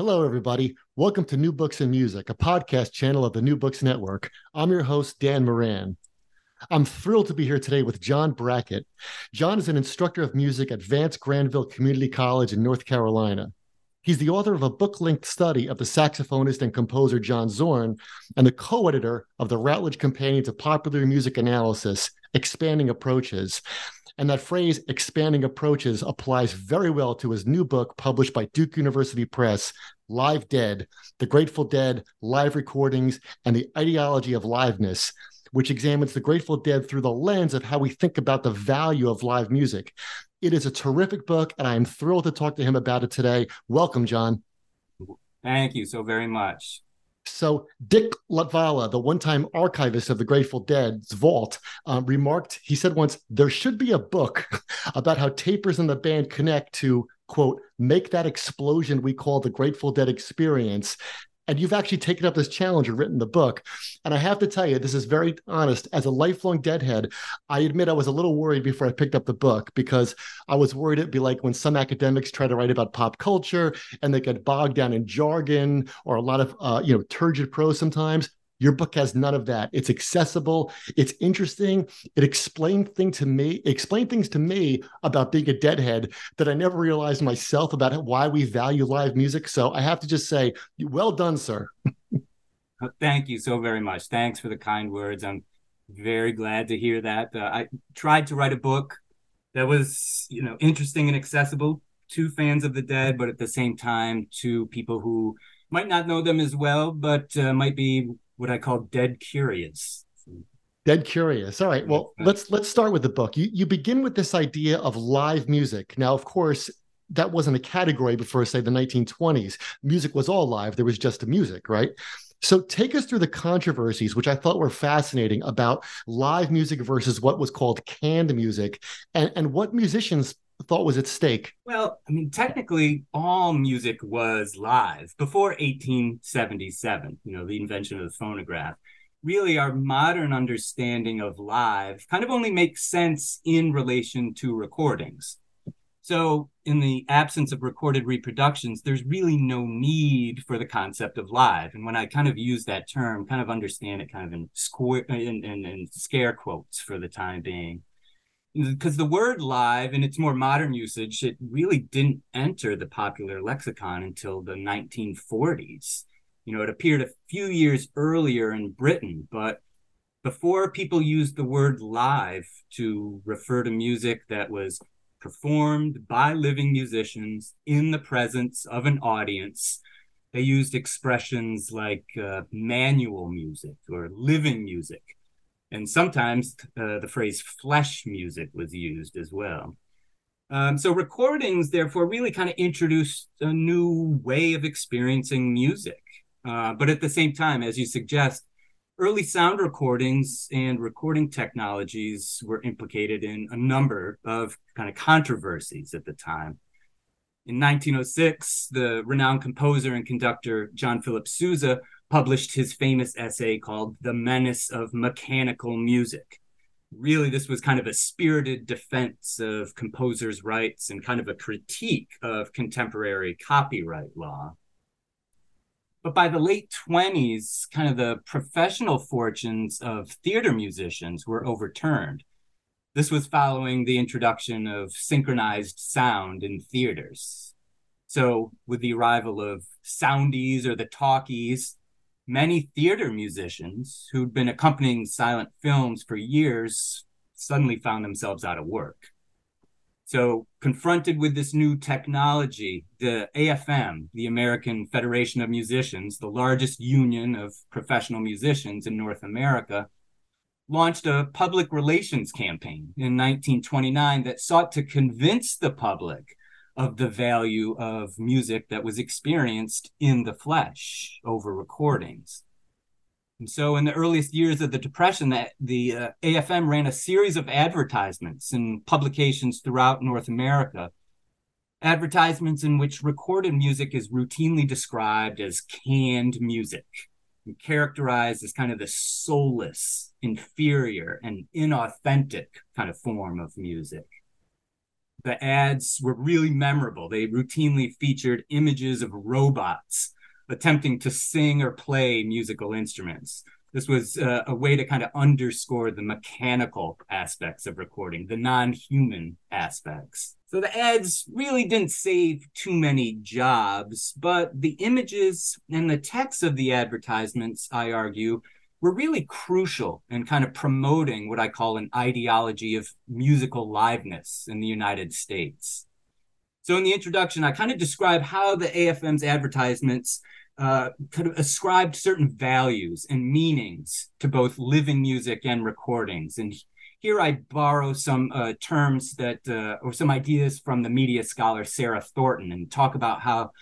Hello, everybody. Welcome to New Books and Music, a podcast channel of the New Books Network. I'm your host, Dan Moran. I'm thrilled to be here today with John Brackett. John is an instructor of music at Vance Granville Community College in North Carolina. He's the author of a book length study of the saxophonist and composer John Zorn and the co editor of the Routledge Companion to Popular Music Analysis, Expanding Approaches. And that phrase, expanding approaches, applies very well to his new book published by Duke University Press, Live Dead The Grateful Dead, Live Recordings, and the Ideology of Liveness, which examines the Grateful Dead through the lens of how we think about the value of live music. It is a terrific book, and I am thrilled to talk to him about it today. Welcome, John. Thank you so very much. So Dick Latvala, the one-time archivist of the Grateful Dead's vault, um, remarked. He said once, "There should be a book about how tapers in the band connect to quote make that explosion we call the Grateful Dead experience." And you've actually taken up this challenge and written the book. And I have to tell you, this is very honest. As a lifelong Deadhead, I admit I was a little worried before I picked up the book because I was worried it'd be like when some academics try to write about pop culture and they get bogged down in jargon or a lot of uh, you know turgid prose sometimes. Your book has none of that. It's accessible. It's interesting. It explained thing to me, explained things to me about being a deadhead that I never realized myself about why we value live music. So I have to just say, well done, sir. Thank you so very much. Thanks for the kind words. I'm very glad to hear that. Uh, I tried to write a book that was, you know, interesting and accessible to fans of the dead, but at the same time to people who might not know them as well, but uh, might be what I call dead curious. Dead curious. All right. Well, let's let's start with the book. You you begin with this idea of live music. Now, of course, that wasn't a category before, say, the 1920s. Music was all live. There was just music, right? So take us through the controversies, which I thought were fascinating about live music versus what was called canned music, and, and what musicians thought was at stake? Well, I mean, technically, all music was live before 1877, you know, the invention of the phonograph. Really, our modern understanding of live kind of only makes sense in relation to recordings. So, in the absence of recorded reproductions, there's really no need for the concept of live. And when I kind of use that term, kind of understand it kind of in square in, in, in scare quotes for the time being because the word live in its more modern usage it really didn't enter the popular lexicon until the 1940s you know it appeared a few years earlier in britain but before people used the word live to refer to music that was performed by living musicians in the presence of an audience they used expressions like uh, manual music or living music and sometimes uh, the phrase flesh music was used as well. Um, so recordings, therefore, really kind of introduced a new way of experiencing music. Uh, but at the same time, as you suggest, early sound recordings and recording technologies were implicated in a number of kind of controversies at the time. In 1906, the renowned composer and conductor John Philip Sousa published his famous essay called The Menace of Mechanical Music. Really, this was kind of a spirited defense of composers' rights and kind of a critique of contemporary copyright law. But by the late 20s, kind of the professional fortunes of theater musicians were overturned. This was following the introduction of synchronized sound in theaters. So, with the arrival of soundies or the talkies, many theater musicians who'd been accompanying silent films for years suddenly found themselves out of work. So, confronted with this new technology, the AFM, the American Federation of Musicians, the largest union of professional musicians in North America, launched a public relations campaign in 1929 that sought to convince the public of the value of music that was experienced in the flesh over recordings. And so, in the earliest years of the Depression, that the uh, AFM ran a series of advertisements in publications throughout North America. Advertisements in which recorded music is routinely described as canned music and characterized as kind of the soulless, inferior, and inauthentic kind of form of music. The ads were really memorable. They routinely featured images of robots attempting to sing or play musical instruments. This was uh, a way to kind of underscore the mechanical aspects of recording, the non human aspects. So the ads really didn't save too many jobs, but the images and the text of the advertisements, I argue, were really crucial in kind of promoting what I call an ideology of musical liveness in the United States. So, in the introduction, I kind of describe how the AFM's advertisements uh, kind of ascribed certain values and meanings to both living music and recordings. And here I borrow some uh, terms that, uh, or some ideas from the media scholar Sarah Thornton, and talk about how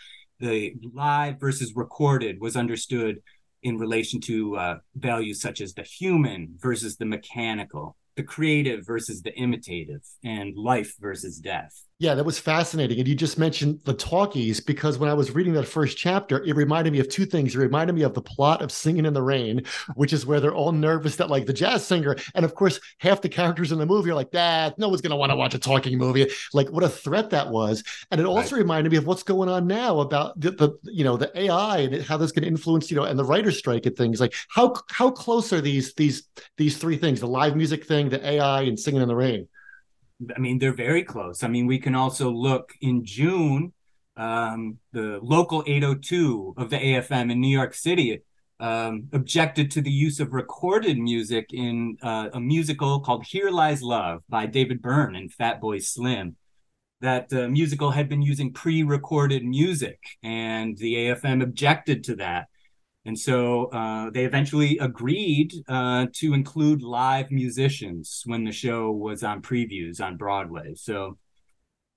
the live versus recorded was understood in relation to uh, values such as the human versus the mechanical, the creative versus the imitative, and life versus death. Yeah, that was fascinating. And you just mentioned the talkies because when I was reading that first chapter, it reminded me of two things. It reminded me of the plot of Singing in the Rain, which is where they're all nervous that like the jazz singer, and of course, half the characters in the movie are like, that no one's gonna want to watch a talking movie. Like what a threat that was. And it also right. reminded me of what's going on now about the, the you know the AI and how that's going to influence, you know, and the writer's strike and things. Like how how close are these these these three things, the live music thing, the AI, and singing in the rain? I mean, they're very close. I mean, we can also look in June, um, the local 802 of the AFM in New York City um, objected to the use of recorded music in uh, a musical called Here Lies Love by David Byrne and Fatboy Slim. That uh, musical had been using pre recorded music, and the AFM objected to that. And so uh, they eventually agreed uh, to include live musicians when the show was on previews on Broadway. So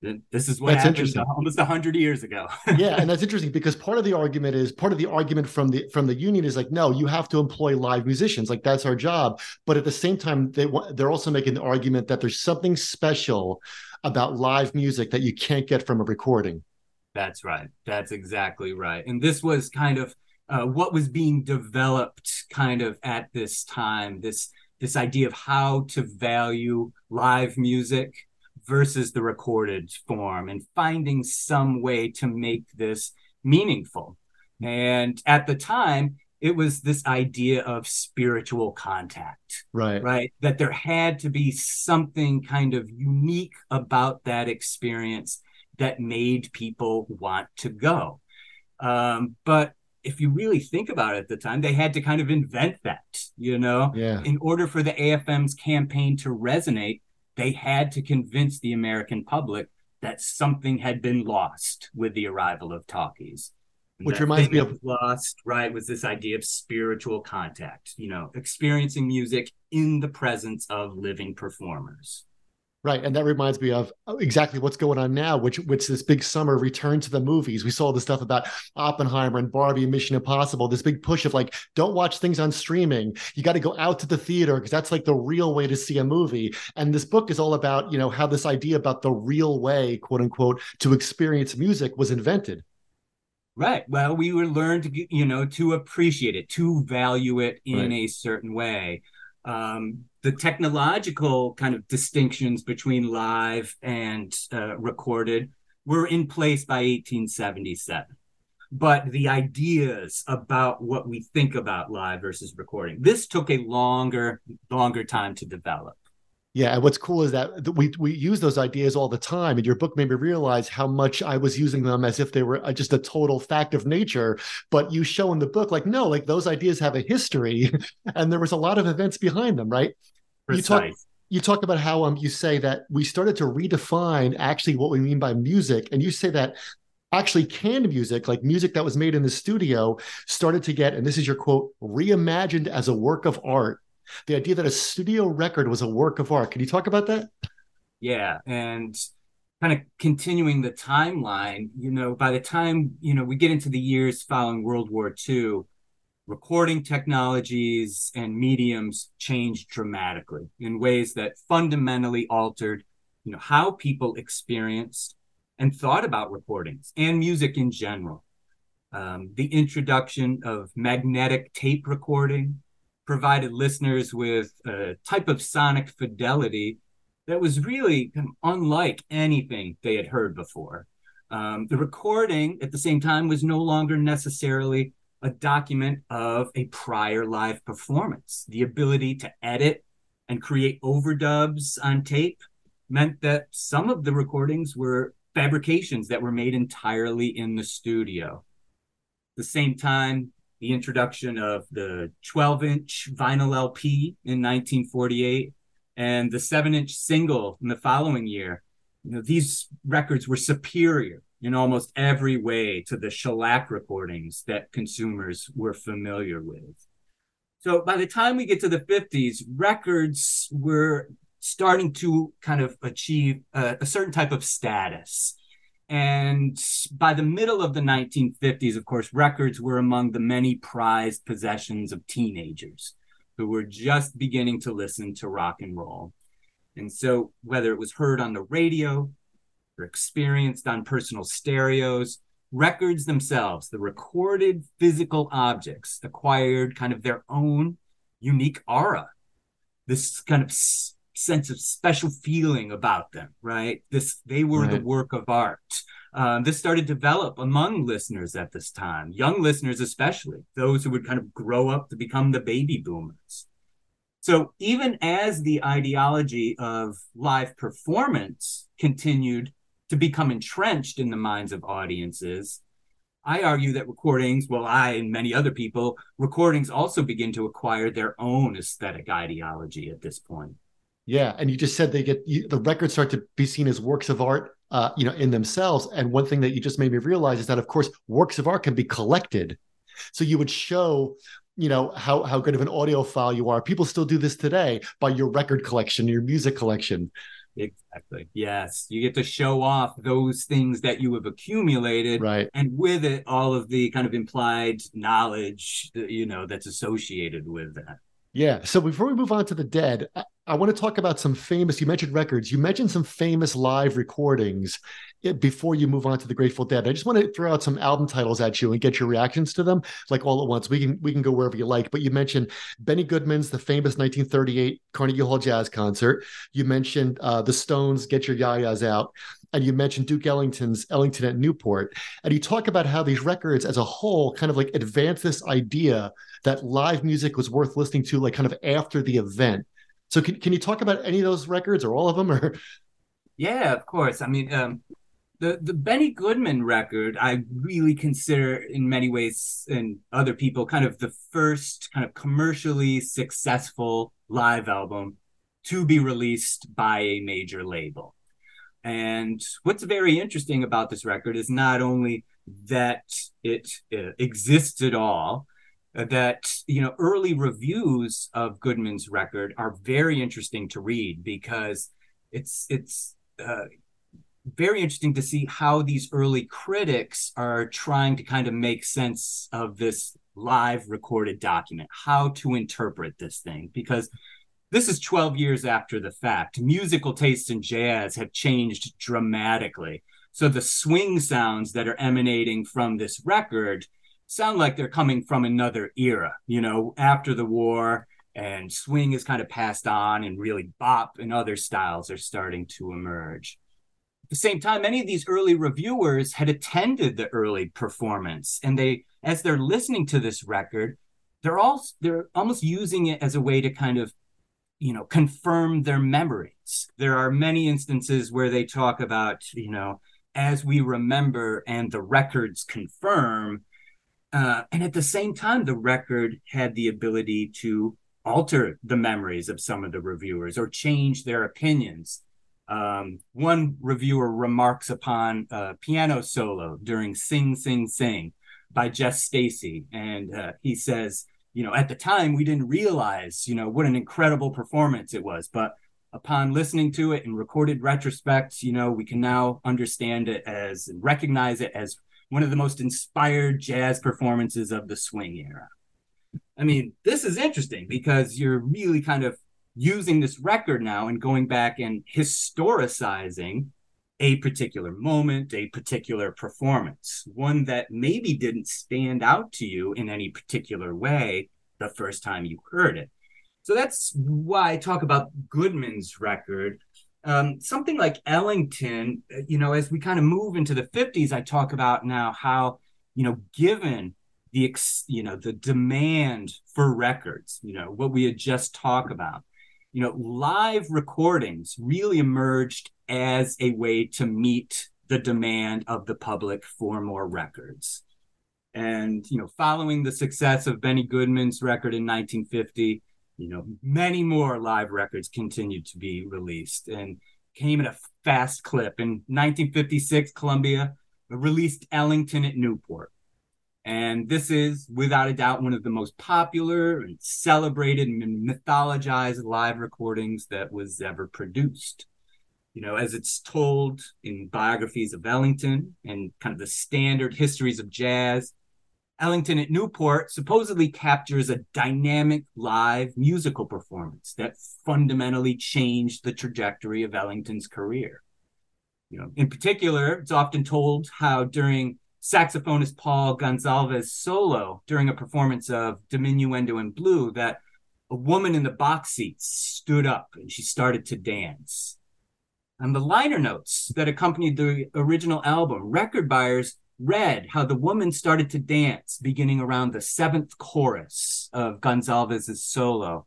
this is what that's happened almost hundred years ago. yeah, and that's interesting because part of the argument is part of the argument from the from the union is like, no, you have to employ live musicians, like that's our job. But at the same time, they they're also making the argument that there's something special about live music that you can't get from a recording. That's right. That's exactly right. And this was kind of uh, what was being developed kind of at this time this this idea of how to value live music versus the recorded form and finding some way to make this meaningful. And at the time it was this idea of spiritual contact right. right? That there had to be something kind of unique about that experience that made people want to go. Um, but if you really think about it at the time, they had to kind of invent that, you know? Yeah. In order for the AFM's campaign to resonate, they had to convince the American public that something had been lost with the arrival of talkies. Which reminds me of lost, right? Was this idea of spiritual contact, you know, experiencing music in the presence of living performers. Right, and that reminds me of uh, exactly what's going on now, which which this big summer return to the movies. We saw the stuff about Oppenheimer and Barbie and Mission Impossible. This big push of like, don't watch things on streaming. You got to go out to the theater because that's like the real way to see a movie. And this book is all about you know how this idea about the real way, quote unquote, to experience music was invented. Right. Well, we were learned to you know to appreciate it, to value it in right. a certain way. Um, the technological kind of distinctions between live and uh, recorded were in place by 1877 but the ideas about what we think about live versus recording this took a longer longer time to develop yeah, and what's cool is that we we use those ideas all the time, and your book made me realize how much I was using them as if they were uh, just a total fact of nature. But you show in the book, like, no, like those ideas have a history, and there was a lot of events behind them, right? Precise. You talk you talk about how um you say that we started to redefine actually what we mean by music, and you say that actually canned music, like music that was made in the studio, started to get, and this is your quote, reimagined as a work of art. The idea that a studio record was a work of art. Can you talk about that? Yeah, and kind of continuing the timeline, you know, by the time, you know, we get into the years following World War II, recording technologies and mediums changed dramatically in ways that fundamentally altered you know how people experienced and thought about recordings and music in general um, the introduction of magnetic tape recording provided listeners with a type of sonic fidelity that was really unlike anything they had heard before um, the recording at the same time was no longer necessarily a document of a prior live performance. The ability to edit and create overdubs on tape meant that some of the recordings were fabrications that were made entirely in the studio. At the same time, the introduction of the 12 inch vinyl LP in 1948 and the 7 inch single in the following year. You know, these records were superior in almost every way to the shellac recordings that consumers were familiar with. So by the time we get to the 50s, records were starting to kind of achieve a, a certain type of status. And by the middle of the 1950s, of course, records were among the many prized possessions of teenagers who were just beginning to listen to rock and roll. And so, whether it was heard on the radio, or experienced on personal stereos. Records themselves, the recorded physical objects, acquired kind of their own unique aura. This kind of sense of special feeling about them, right? This they were right. the work of art. Um, this started to develop among listeners at this time, young listeners especially, those who would kind of grow up to become the baby boomers. So even as the ideology of live performance continued to become entrenched in the minds of audiences. I argue that recordings, well, I and many other people, recordings also begin to acquire their own aesthetic ideology at this point. Yeah, and you just said they get you, the records start to be seen as works of art, uh, you know, in themselves. And one thing that you just made me realize is that, of course, works of art can be collected. So you would show you know how how good of an audiophile you are. People still do this today by your record collection, your music collection. Exactly. Yes. You get to show off those things that you have accumulated. Right. And with it, all of the kind of implied knowledge, you know, that's associated with that. Yeah. So before we move on to the dead, I, want to talk about some famous, you mentioned records, you mentioned some famous live recordings eh, before you move on to the Grateful Dead. I just want to throw out some album titles at you and get your reactions to them, like all at once. We can we can go wherever you like. But you mentioned Benny Goodman's the famous 1938 Carnegie Hall Jazz Concert. You mentioned uh, the Stones' Get Your Ya-Ya's Out and you mentioned Duke Ellington's Ellington at Newport, and you talk about how these records as a whole kind of like advance this idea that live music was worth listening to, like kind of after the event. So can can you talk about any of those records or all of them or? Yeah, of course. I mean, um, the the Benny Goodman record, I really consider in many ways, and other people, kind of the first kind of commercially successful live album to be released by a major label. And what's very interesting about this record is not only that it uh, exists at all, that you know early reviews of Goodman's record are very interesting to read because it's it's uh, very interesting to see how these early critics are trying to kind of make sense of this live recorded document, how to interpret this thing, because this is 12 years after the fact. Musical tastes in jazz have changed dramatically. So the swing sounds that are emanating from this record sound like they're coming from another era, you know, after the war and swing is kind of passed on and really bop and other styles are starting to emerge. At the same time, many of these early reviewers had attended the early performance and they, as they're listening to this record, they're all they're almost using it as a way to kind of you know confirm their memories there are many instances where they talk about you know as we remember and the records confirm uh, and at the same time the record had the ability to alter the memories of some of the reviewers or change their opinions um, one reviewer remarks upon a piano solo during sing sing sing by Jess Stacy and uh, he says you know, at the time we didn't realize, you know, what an incredible performance it was. But upon listening to it in recorded retrospect, you know, we can now understand it as and recognize it as one of the most inspired jazz performances of the swing era. I mean, this is interesting because you're really kind of using this record now and going back and historicizing a particular moment, a particular performance, one that maybe didn't stand out to you in any particular way the first time you heard it. So that's why I talk about Goodman's record. Um, something like Ellington, you know, as we kind of move into the 50s, I talk about now how, you know, given the, ex, you know, the demand for records, you know, what we had just talked about, you know, live recordings really emerged as a way to meet the demand of the public for more records. And, you know, following the success of Benny Goodman's record in 1950, you know, many more live records continued to be released and came at a fast clip. In 1956, Columbia released Ellington at Newport. And this is, without a doubt, one of the most popular and celebrated and mythologized live recordings that was ever produced. You know, as it's told in biographies of Ellington and kind of the standard histories of jazz, Ellington at Newport supposedly captures a dynamic live musical performance that fundamentally changed the trajectory of Ellington's career. You know, in particular, it's often told how during saxophonist Paul Gonsalves solo during a performance of Diminuendo in Blue that a woman in the box seats stood up and she started to dance. And the liner notes that accompanied the original album, record buyers read how the woman started to dance beginning around the seventh chorus of Gonsalves' solo,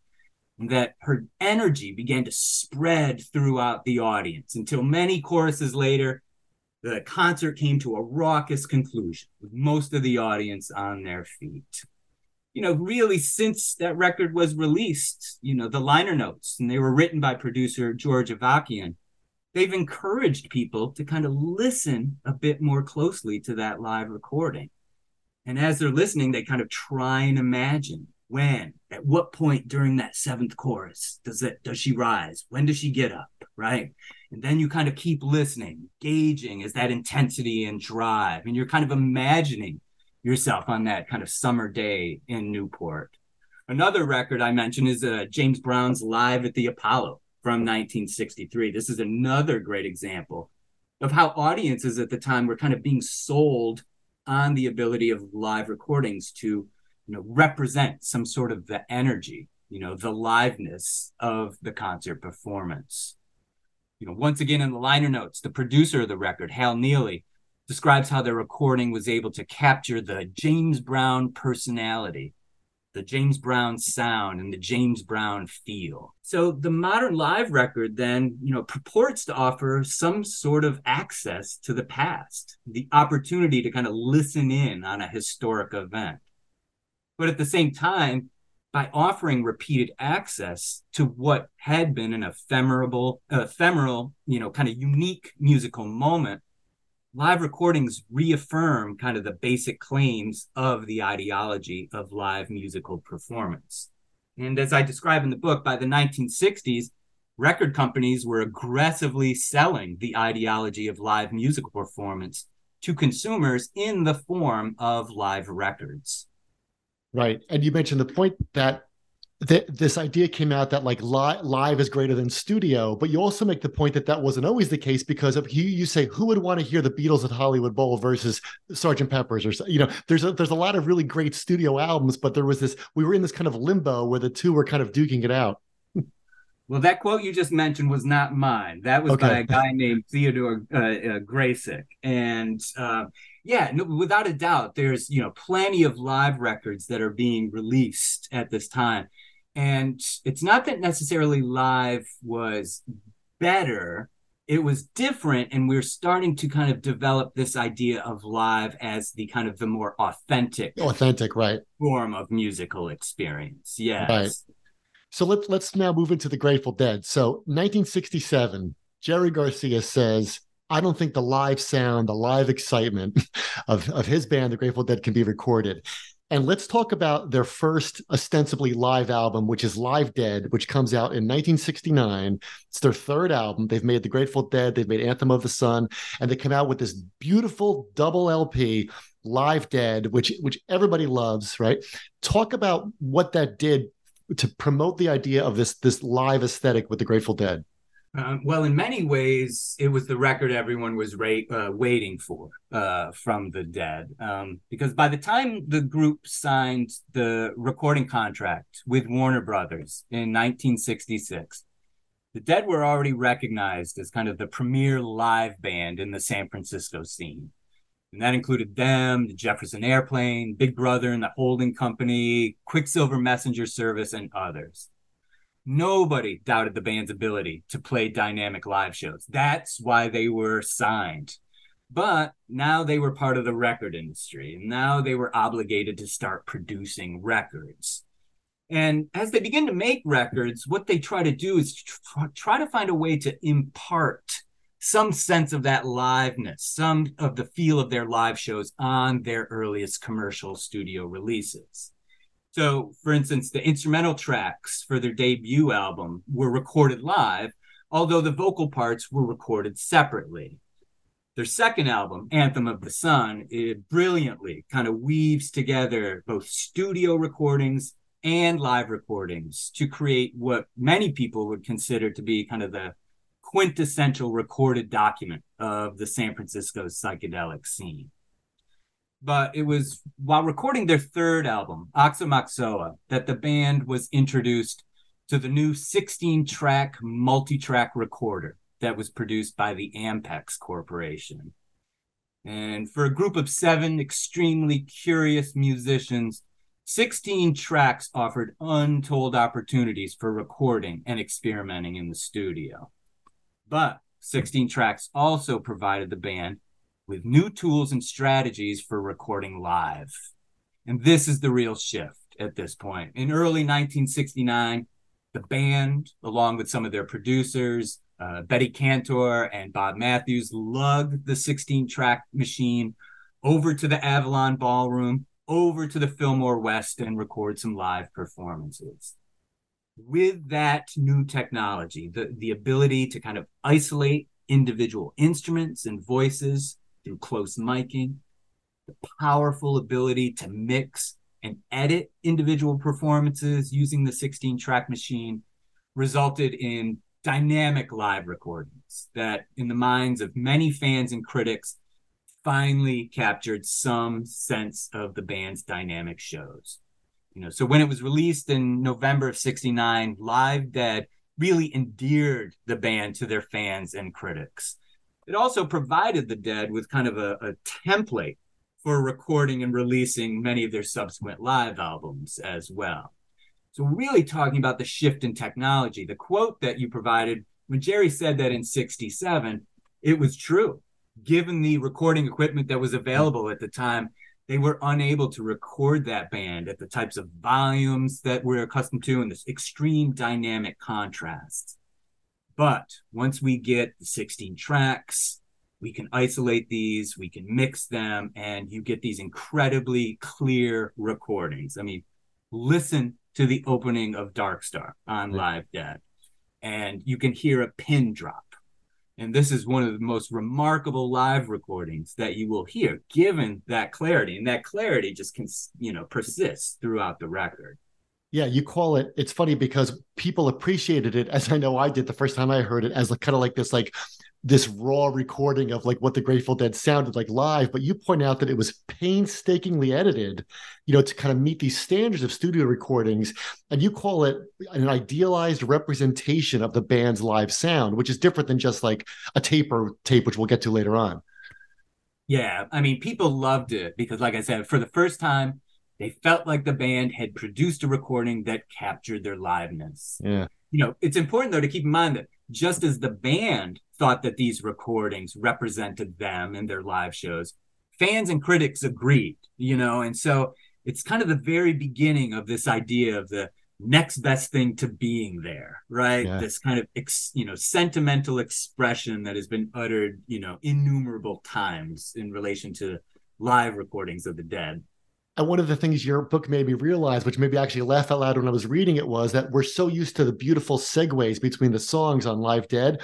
that her energy began to spread throughout the audience until many choruses later, the concert came to a raucous conclusion with most of the audience on their feet. You know, really, since that record was released, you know, the liner notes, and they were written by producer George Avakian, they've encouraged people to kind of listen a bit more closely to that live recording. And as they're listening, they kind of try and imagine when, at what point during that seventh chorus does it does she rise? When does she get up? Right. And then you kind of keep listening, gauging as that intensity and drive. And you're kind of imagining yourself on that kind of summer day in Newport. Another record I mentioned is uh, James Brown's Live at the Apollo from 1963. This is another great example of how audiences at the time were kind of being sold on the ability of live recordings to you know represent some sort of the energy you know the liveness of the concert performance you know once again in the liner notes the producer of the record hal neely describes how the recording was able to capture the james brown personality the James Brown sound and the James Brown feel. So the modern live record then, you know, purports to offer some sort of access to the past, the opportunity to kind of listen in on a historic event. But at the same time, by offering repeated access to what had been an ephemeral, ephemeral, you know, kind of unique musical moment, live recordings reaffirm kind of the basic claims of the ideology of live musical performance. And as I describe in the book, by the 1960s, record companies were aggressively selling the ideology of live musical performance to consumers in the form of live records. Right. And you mentioned the point that th- this idea came out that like li- live is greater than studio, but you also make the point that that wasn't always the case because of you, you say who would want to hear the Beatles at Hollywood Bowl versus Sergeant Pepper's or you know there's a, there's a lot of really great studio albums, but there was this we were in this kind of limbo where the two were kind of duking it out. Well, that quote you just mentioned was not mine. That was okay. by a guy named Theodore uh, uh, Gracyk, and uh, yeah, no, without a doubt, there's you know plenty of live records that are being released at this time, and it's not that necessarily live was better; it was different, and we're starting to kind of develop this idea of live as the kind of the more authentic, authentic, right, form of musical experience. Yes. Right. So let's let's now move into the Grateful Dead. So 1967, Jerry Garcia says, "I don't think the live sound, the live excitement of of his band, the Grateful Dead, can be recorded." And let's talk about their first ostensibly live album, which is Live Dead, which comes out in 1969. It's their third album. They've made The Grateful Dead, they've made Anthem of the Sun, and they come out with this beautiful double LP, Live Dead, which which everybody loves, right? Talk about what that did to promote the idea of this this live aesthetic with the Grateful Dead? Um, well, in many ways, it was the record everyone was ra- uh, waiting for uh, from the Dead, um, because by the time the group signed the recording contract with Warner Brothers in 1966, the Dead were already recognized as kind of the premier live band in the San Francisco scene. And that included them, the Jefferson Airplane, Big Brother and the Holding Company, Quicksilver Messenger Service, and others. Nobody doubted the band's ability to play dynamic live shows. That's why they were signed. But now they were part of the record industry, and now they were obligated to start producing records. And as they begin to make records, what they try to do is try to find a way to impart some sense of that liveness, some of the feel of their live shows on their earliest commercial studio releases. So, for instance, the instrumental tracks for their debut album were recorded live, although the vocal parts were recorded separately. Their second album, Anthem of the Sun, it brilliantly kind of weaves together both studio recordings and live recordings to create what many people would consider to be kind of the quintessential recorded document of the San Francisco psychedelic scene. But it was while recording their third album, Aoxomoxoa, that the band was introduced to the new 16 track multi track recorder that was produced by the Ampex Corporation. And for a group of seven extremely curious musicians, 16 tracks offered untold opportunities for recording and experimenting in the studio. But 16 tracks also provided the band with new tools and strategies for recording live. And this is the real shift at this point. In early 1969, the band, along with some of their producers, uh, Betty Cantor and Bob Matthews, lugged the 16 track machine over to the Avalon Ballroom, over to the Fillmore West, and record some live performances with that new technology, the, the ability to kind of isolate individual instruments and voices through close miking, the powerful ability to mix and edit individual performances using the 16 track machine resulted in dynamic live recordings that, in the minds of many fans and critics, finally captured some sense of the band's dynamic shows. You know, so when it was released in November of 69, Live Dead really endeared the band to their fans and critics. It also provided the Dead with kind of a, a template for recording and releasing many of their subsequent live albums as well. So, really talking about the shift in technology. The quote that you provided when Jerry said that in 67, it was true. Given the recording equipment that was available at the time, they were unable to record that band at the types of volumes that we're accustomed to and this extreme dynamic contrast. But once we get the 16 tracks, we can isolate these, we can mix them, and you get these incredibly clear recordings. I mean, listen to the opening of Dark Star on Live Dead. and you can hear a pin drop. And this is one of the most remarkable live recordings that you will hear, given that clarity. And that clarity just can, you know, persist throughout the record. Yeah, you call it. It's funny because people appreciated it, as I know I did the first time I heard it, as like kind of like this, like this raw recording of like what the Grateful Dead sounded like live, but you point out that it was painstakingly edited, you know, to kind of meet these standards of studio recordings. And you call it an idealized representation of the band's live sound, which is different than just like a tape or tape, which we'll get to later on. Yeah. I mean, people loved it because, like I said, for the first time, they felt like the band had produced a recording that captured their liveness. Yeah. You know, it's important though to keep in mind that just as the band thought that these recordings represented them in their live shows, fans and critics agreed, you know, and so it's kind of the very beginning of this idea of the next best thing to being there, right? Yeah. This kind of ex, you know sentimental expression that has been uttered, you know, innumerable times in relation to live recordings of the dead. And one of the things your book made me realize, which made me actually laugh out loud when I was reading it, was that we're so used to the beautiful segues between the songs on Live Dead.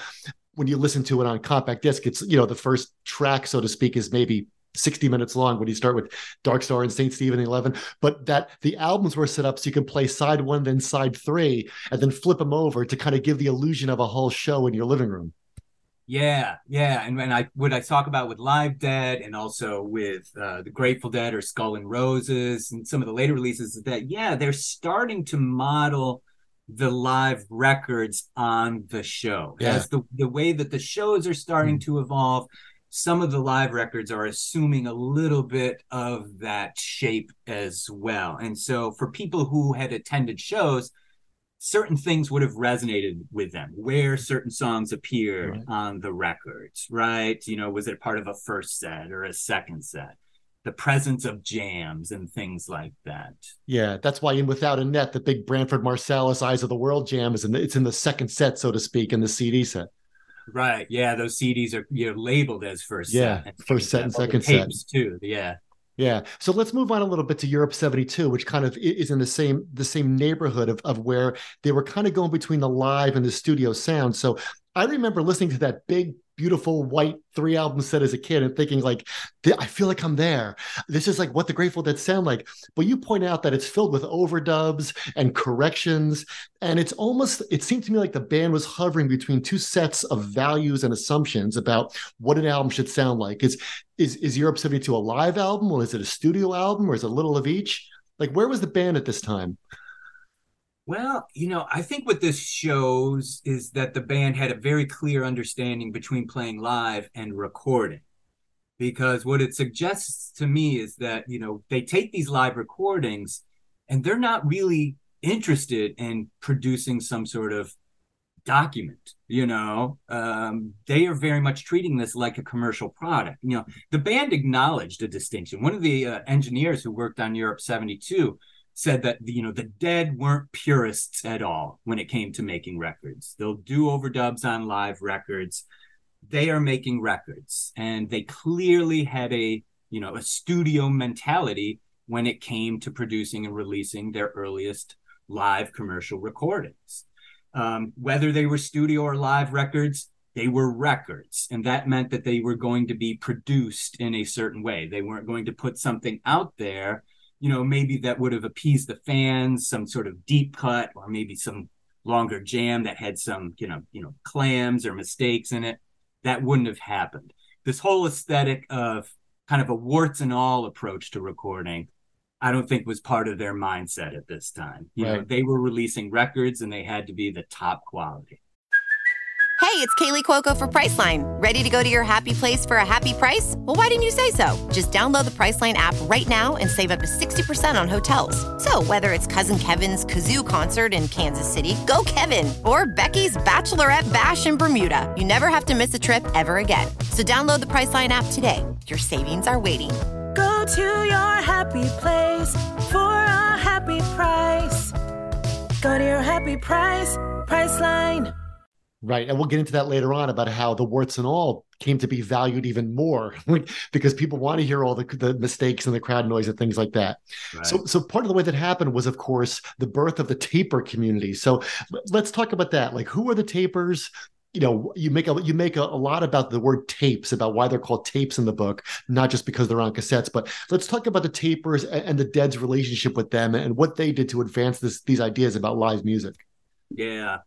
When you listen to it on compact disc, it's, you know, the first track, so to speak, is maybe 60 minutes long when you start with Dark Star and St. Stephen 11, but that the albums were set up so you can play side one, then side three, and then flip them over to kind of give the illusion of a whole show in your living room. Yeah, yeah, and when I what I talk about with Live Dead and also with uh, the Grateful Dead or Skull and Roses and some of the later releases is that yeah, they're starting to model the live records on the show. Yeah. As the the way that the shows are starting mm. to evolve, some of the live records are assuming a little bit of that shape as well. And so for people who had attended shows, certain things would have resonated with them where certain songs appeared right. on the records right? You know was it part of a first set or a second set? The presence of jams and things like that. Yeah that's why in without a net the big branford marsalis eyes of the world jam is in the, it's in the second set so to speak in the cd set. Right yeah those cds are you know labeled as first yeah set. first set and second set. too yeah yeah. So let's move on a little bit to Europe 72, which kind of is in the same the same neighborhood of, of where they were kind of going between the live and the studio sound. So I remember listening to that big beautiful white three album set as a kid and thinking like i feel like i'm there this is like what the grateful dead sound like but you point out that it's filled with overdubs and corrections and it's almost it seemed to me like the band was hovering between two sets of values and assumptions about what an album should sound like is is is europe 72 a live album or is it a studio album or is it a little of each like where was the band at this time well, you know, I think what this shows is that the band had a very clear understanding between playing live and recording. Because what it suggests to me is that, you know, they take these live recordings and they're not really interested in producing some sort of document you know? Um, they are very much treating this like a commercial product. You know the band acknowledged a distinction. One of the uh, engineers who worked on europe 72 said that you know the dead weren't purists at all when it came to making records. They'll do overdubs on live records. They are making records. And they clearly had a you know a studio mentality when it came to producing and releasing their earliest live commercial recordings um, whether they were studio or live records they were records and that meant that they were going to be produced in a certain way they weren't going to put something out there you know, maybe that would have appeased the fans, some sort of deep cut or maybe some longer jam that had some, you know, you know, clams or mistakes in it. That wouldn't have happened. This whole aesthetic of kind of a warts and all approach to recording, I don't think was part of their mindset at this time. You right. know, they were releasing records and they had to be the top quality. Hey, it's Kaley Cuoco for Priceline. Ready to go to your happy place for a happy price? Well, why didn't you say so? Just download the Priceline app right now and save up to 60% on hotels. So, whether it's Cousin Kevin's Kazoo concert in Kansas City, go Kevin, or Becky's Bachelorette Bash in Bermuda, you never have to miss a trip ever again. So, download the Priceline app today. Your savings are waiting. Go to your happy place for a happy price. Go to your happy price, Priceline. Right. And we'll get into that later on about how the warts and all came to be valued even more because people want to hear all the, the mistakes and the crowd noise and things like that. Right. So, so part of the way that happened was, of course, the birth of the taper community. So let's talk about that. Like, who are the tapers? You know you make a you make a, a, lot about the word tapes about why they're called tapes in the book not just because they're on cassettes but let's talk about the tapers and, and the dead's relationship with them and what they did to advance this these ideas about live music yeah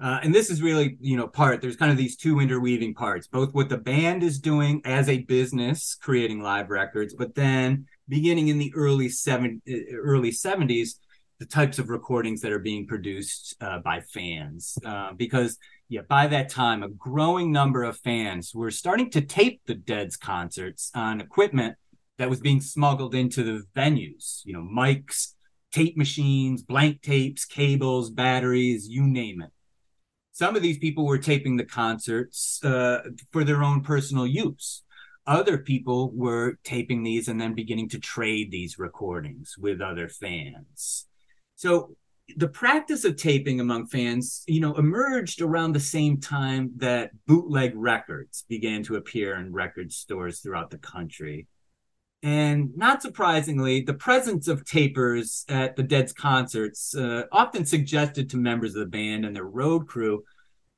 uh, and this is really, you know, part. There's kind of these two interweaving parts, both what the band is doing as a business, creating live records, but then beginning in the early seven, uh, early seventies, the types of recordings that are being produced uh, by fans. Uh, because yeah, by that time, a growing number of fans were starting to tape the Dead's concerts on equipment that was being smuggled into the venues. You know, mics, tape machines, blank tapes, cables, batteries, you name it. Some of these people were taping the concerts uh, for their own personal use. Other people were taping these and then beginning to trade these recordings with other fans. So the practice of taping among fans, you know, emerged around the same time that bootleg records began to appear in record stores throughout the country. And not surprisingly, the presence of tapers at the Dead's concerts uh, often suggested to members of the band and their road crew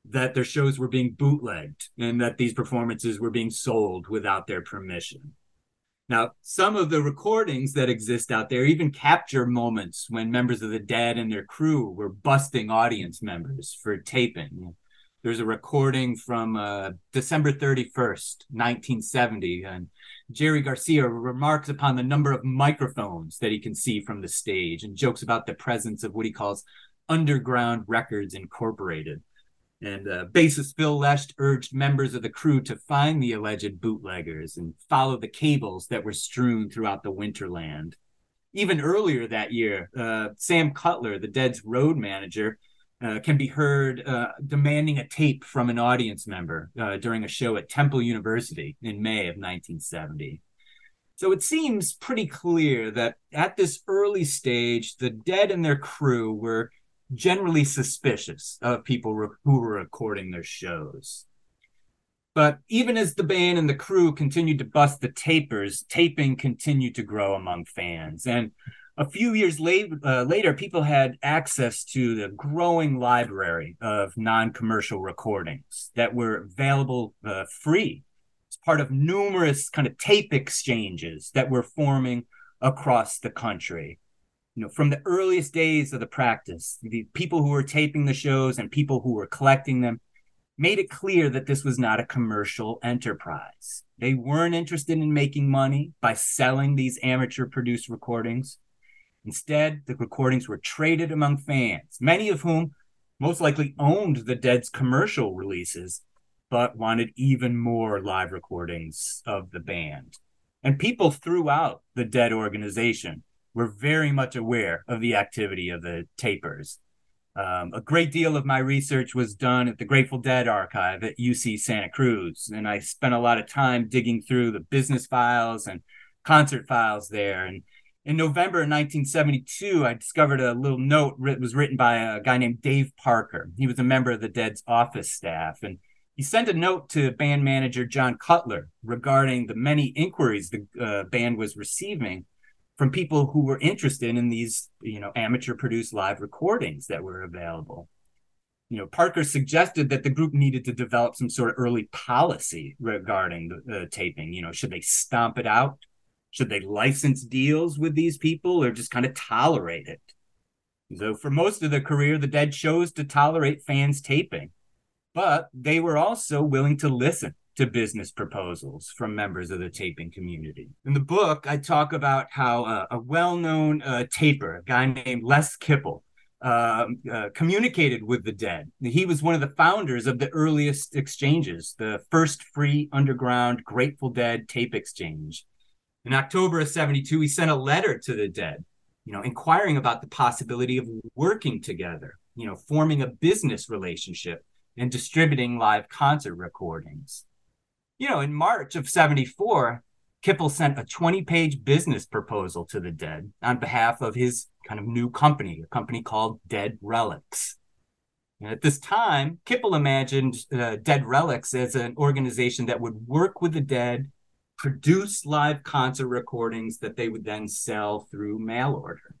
that their shows were being bootlegged and that these performances were being sold without their permission. Now, some of the recordings that exist out there even capture moments when members of the Dead and their crew were busting audience members for taping. There's a recording from uh, December 31st, 1970, and Jerry Garcia remarks upon the number of microphones that he can see from the stage and jokes about the presence of what he calls Underground Records Incorporated. And uh, bassist Phil Lesh urged members of the crew to find the alleged bootleggers and follow the cables that were strewn throughout the winterland. Even earlier that year, uh, Sam Cutler, the Dead's road manager, uh, can be heard uh, demanding a tape from an audience member uh, during a show at Temple University in May of 1970. So it seems pretty clear that at this early stage, the Dead and their crew were generally suspicious of people re- who were recording their shows. But even as the band and the crew continued to bust the tapers, taping continued to grow among fans. And a few years late, uh, later, people had access to the growing library of non commercial recordings that were available uh, free as part of numerous kind of tape exchanges that were forming across the country you know, from the earliest days of the practice, the people who were taping the shows and people who were collecting them made it clear that this was not a commercial enterprise. They weren't interested in making money by selling these amateur produced recordings. Instead, the recordings were traded among fans, many of whom most likely owned the Dead's commercial releases, but wanted even more live recordings of the band. And people throughout the Dead organization were very much aware of the activity of the tapers. Um, a great deal of my research was done at the Grateful Dead archive at UC Santa Cruz, and I spent a lot of time digging through the business files and concert files there. And in November 1972, I discovered a little note that was written by a guy named Dave Parker. He was a member of the Dead's office staff, and he sent a note to band manager John Cutler regarding the many inquiries the uh, band was receiving from people who were interested in these, you know, amateur produced live recordings that were available. You know, Parker suggested that the group needed to develop some sort of early policy regarding the, the taping. You know, should they stomp it out? Should they license deals with these people or just kind of tolerate it? So, for most of their career, the Dead chose to tolerate fans taping, but they were also willing to listen to business proposals from members of the taping community. In the book, I talk about how uh, a well known uh, taper, a guy named Les Kippel, uh, uh, communicated with the dead. He was one of the founders of the earliest exchanges, the first free underground Grateful Dead tape exchange. In October of 72, he sent a letter to the dead, you know, inquiring about the possibility of working together, you know, forming a business relationship and distributing live concert recordings you know, in March of 74, Kippel sent a 20 page business proposal to the dead on behalf of his kind of new company, a company called Dead Relix. And at this time, Kippel imagined uh, Dead Relix as an organization that would work with the dead, produce live concert recordings that they would then sell through mail order.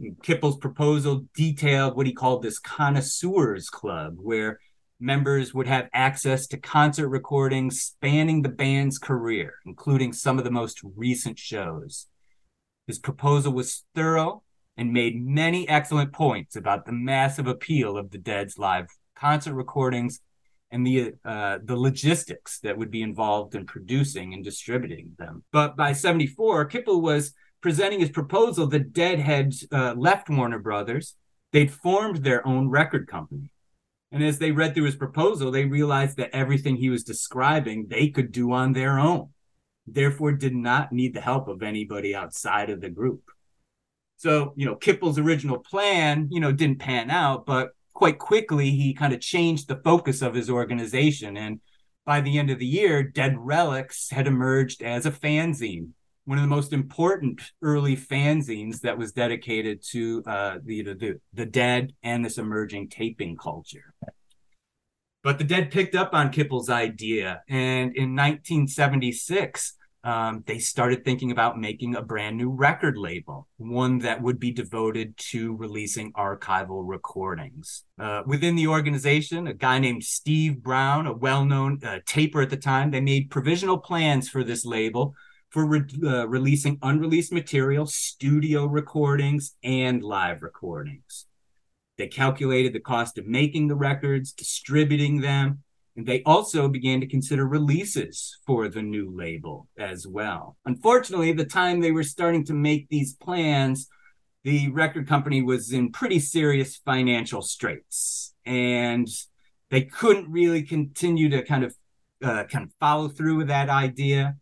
And Kippel's proposal detailed what he called this connoisseurs club, where members would have access to concert recordings spanning the band's career, including some of the most recent shows. His proposal was thorough and made many excellent points about the massive appeal of the Dead's live concert recordings and the uh, the logistics that would be involved in producing and distributing them. But by 74, Kippel was presenting his proposal. The Dead had uh, left Warner Brothers. They'd formed their own record company. And as they read through his proposal, they realized that everything he was describing they could do on their own, therefore, did not need the help of anybody outside of the group. So, you know, Kippel's original plan, you know, didn't pan out, but quite quickly he kind of changed the focus of his organization. And by the end of the year, Dead Relix had emerged as a fanzine, one of the most important early fanzines that was dedicated to uh, the, the the dead and this emerging taping culture. But the Dead picked up on Kippel's idea, and in 1976 um, they started thinking about making a brand new record label, one that would be devoted to releasing archival recordings. Uh, within the organization, a guy named Steve Brown, a well known uh, taper at the time, they made provisional plans for this label for re- uh, releasing unreleased material, studio recordings, and live recordings. They calculated the cost of making the records, distributing them, and they also began to consider releases for the new label as well. Unfortunately, the time they were starting to make these plans, the record company was in pretty serious financial straits and they couldn't really continue to kind of uh, kind of follow through with that idea.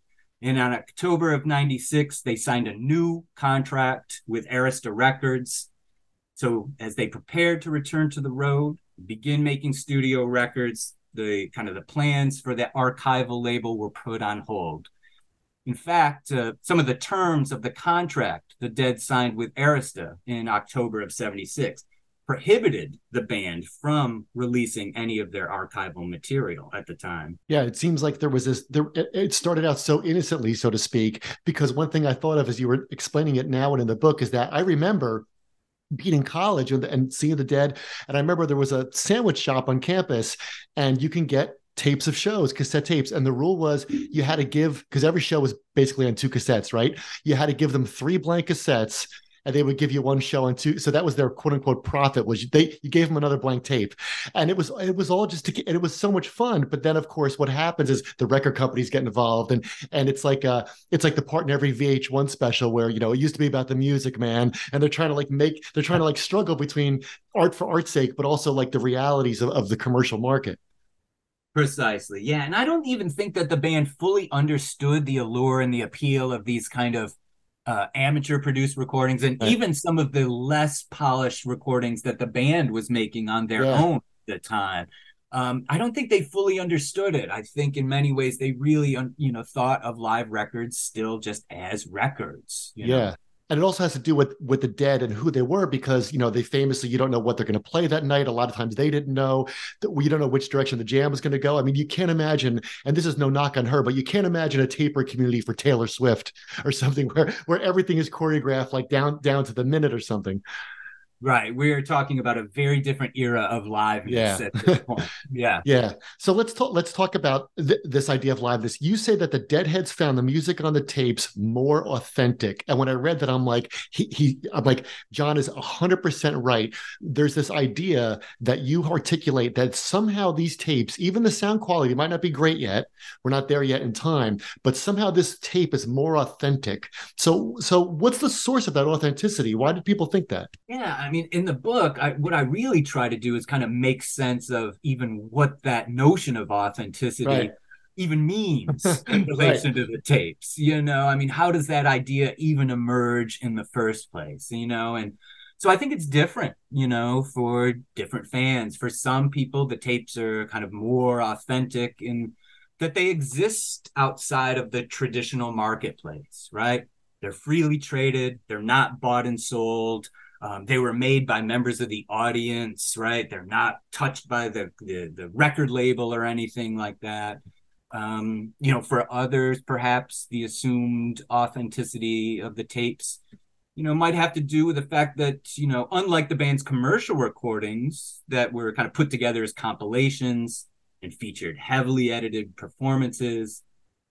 And on October of 96, they signed a new contract with Arista Records. So as they prepared to return to the road, begin making studio records, the kind of the plans for the archival label were put on hold. In fact, uh, some of the terms of the contract the Dead signed with Arista in October of 76 prohibited the band from releasing any of their archival material at the time. Yeah, it seems like there was this there it started out so innocently so to speak because one thing I thought of as you were explaining it now and in the book is that I remember being in college and, and seeing the dead. And I remember there was a sandwich shop on campus, and you can get tapes of shows, cassette tapes. And the rule was you had to give, because every show was basically on two cassettes, right? You had to give them three blank cassettes and they would give you one show and two. So that was their quote unquote profit was they you gave them another blank tape, and it was it was all just to and it was so much fun. But then of course what happens is the record companies get involved and and it's like uh it's like the part in every VH1 special where you know it used to be about the music man and they're trying to like make they're trying to like struggle between art for art's sake but also like the realities of, of the commercial market. Precisely. Yeah. And I don't even think that the band fully understood the allure and the appeal of these kind of uh, amateur produced recordings and right. even some of the less polished recordings that the band was making on their yeah. own at the time. Um, I don't think they fully understood it. I think in many ways they really, you know, thought of live records still just as records. yeah. Know? And it also has to do with with the dead and who they were because you know they famously you don't know what they're going to play that night. A lot of times they didn't know that we don't know which direction the jam was going to go. I mean you can't imagine and this is no knock on her but you can't imagine a taper community for taylor swift or something where where everything is choreographed like down down to the minute or something Right. We are talking about a very different era of live. Yeah. yeah. Yeah. So let's talk. Let's talk about th- this idea of liveness. You say that the Deadheads found the music on the tapes more authentic, and when I read that, I'm like, he, he I'm like, John is hundred percent right. There's this idea that you articulate that somehow these tapes, even the sound quality, might not be great yet. We're not there yet in time, but somehow this tape is more authentic. So, so what's the source of that authenticity? Why did people think that? Yeah. I mean, in the book, I, what I really try to do is kind of make sense of even what that notion of authenticity right. even means in relation right. to the tapes. You know, I mean, how does that idea even emerge in the first place? You know, and so I think it's different, you know, for different fans. For some people, the tapes are kind of more authentic in that they exist outside of the traditional marketplace, right? They're freely traded, they're not bought and sold Um, they were made by members of the audience, right? They're not touched by the the, the record label or anything like that. Um, you know, for others, perhaps the assumed authenticity of the tapes, you know, might have to do with the fact that, you know, unlike the band's commercial recordings that were kind of put together as compilations and featured heavily edited performances,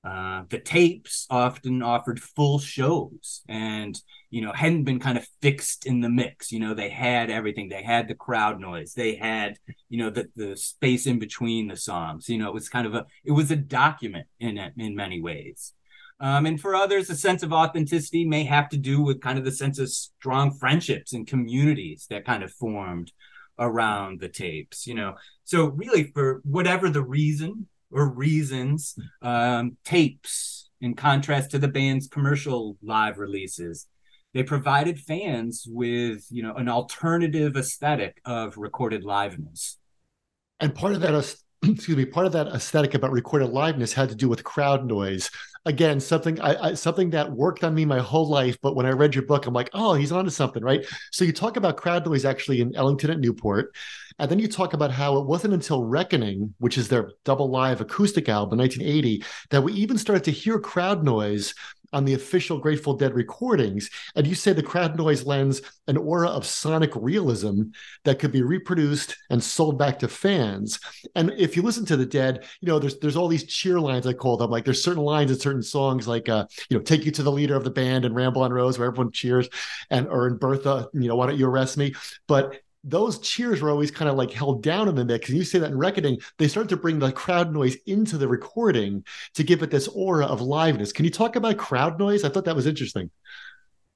uh, the tapes often offered full shows and you know hadn't been kind of fixed in the mix. You know they had everything. They had the crowd noise. They had you know the, the space in between the songs. You know it was kind of a it was a document in in many ways. Um, and for others a sense of authenticity may have to do with kind of the sense of strong friendships and communities that kind of formed around the tapes you know. So really for whatever the reason or reasons um, tapes in contrast to the band's commercial live releases. They provided fans with you know an alternative aesthetic of recorded liveness. And part of that excuse me part of that aesthetic about recorded liveness had to do with crowd noise. Again something I, I, something that worked on me my whole life but when i read your book i'm like oh he's onto something right? So you talk about crowd noise actually in ellington at newport and then you talk about how it wasn't until reckoning which is their double live acoustic album 1980 that we even started to hear crowd noise on the official Grateful Dead recordings. And you say the crowd noise lends an aura of sonic realism that could be reproduced and sold back to fans. And if you listen to the Dead, you know, there's there's all these cheer lines I call them. Like there's certain lines in certain songs, like uh, you know, take you to the leader of the band and Ramble on Rose, where everyone cheers, and or in Bertha, you know, why don't you arrest me? But those cheers were always kind of like held down in the mix. And you say that in reckoning, they started to bring the crowd noise into the recording to give it this aura of liveness. Can you talk about crowd noise? I thought that was interesting.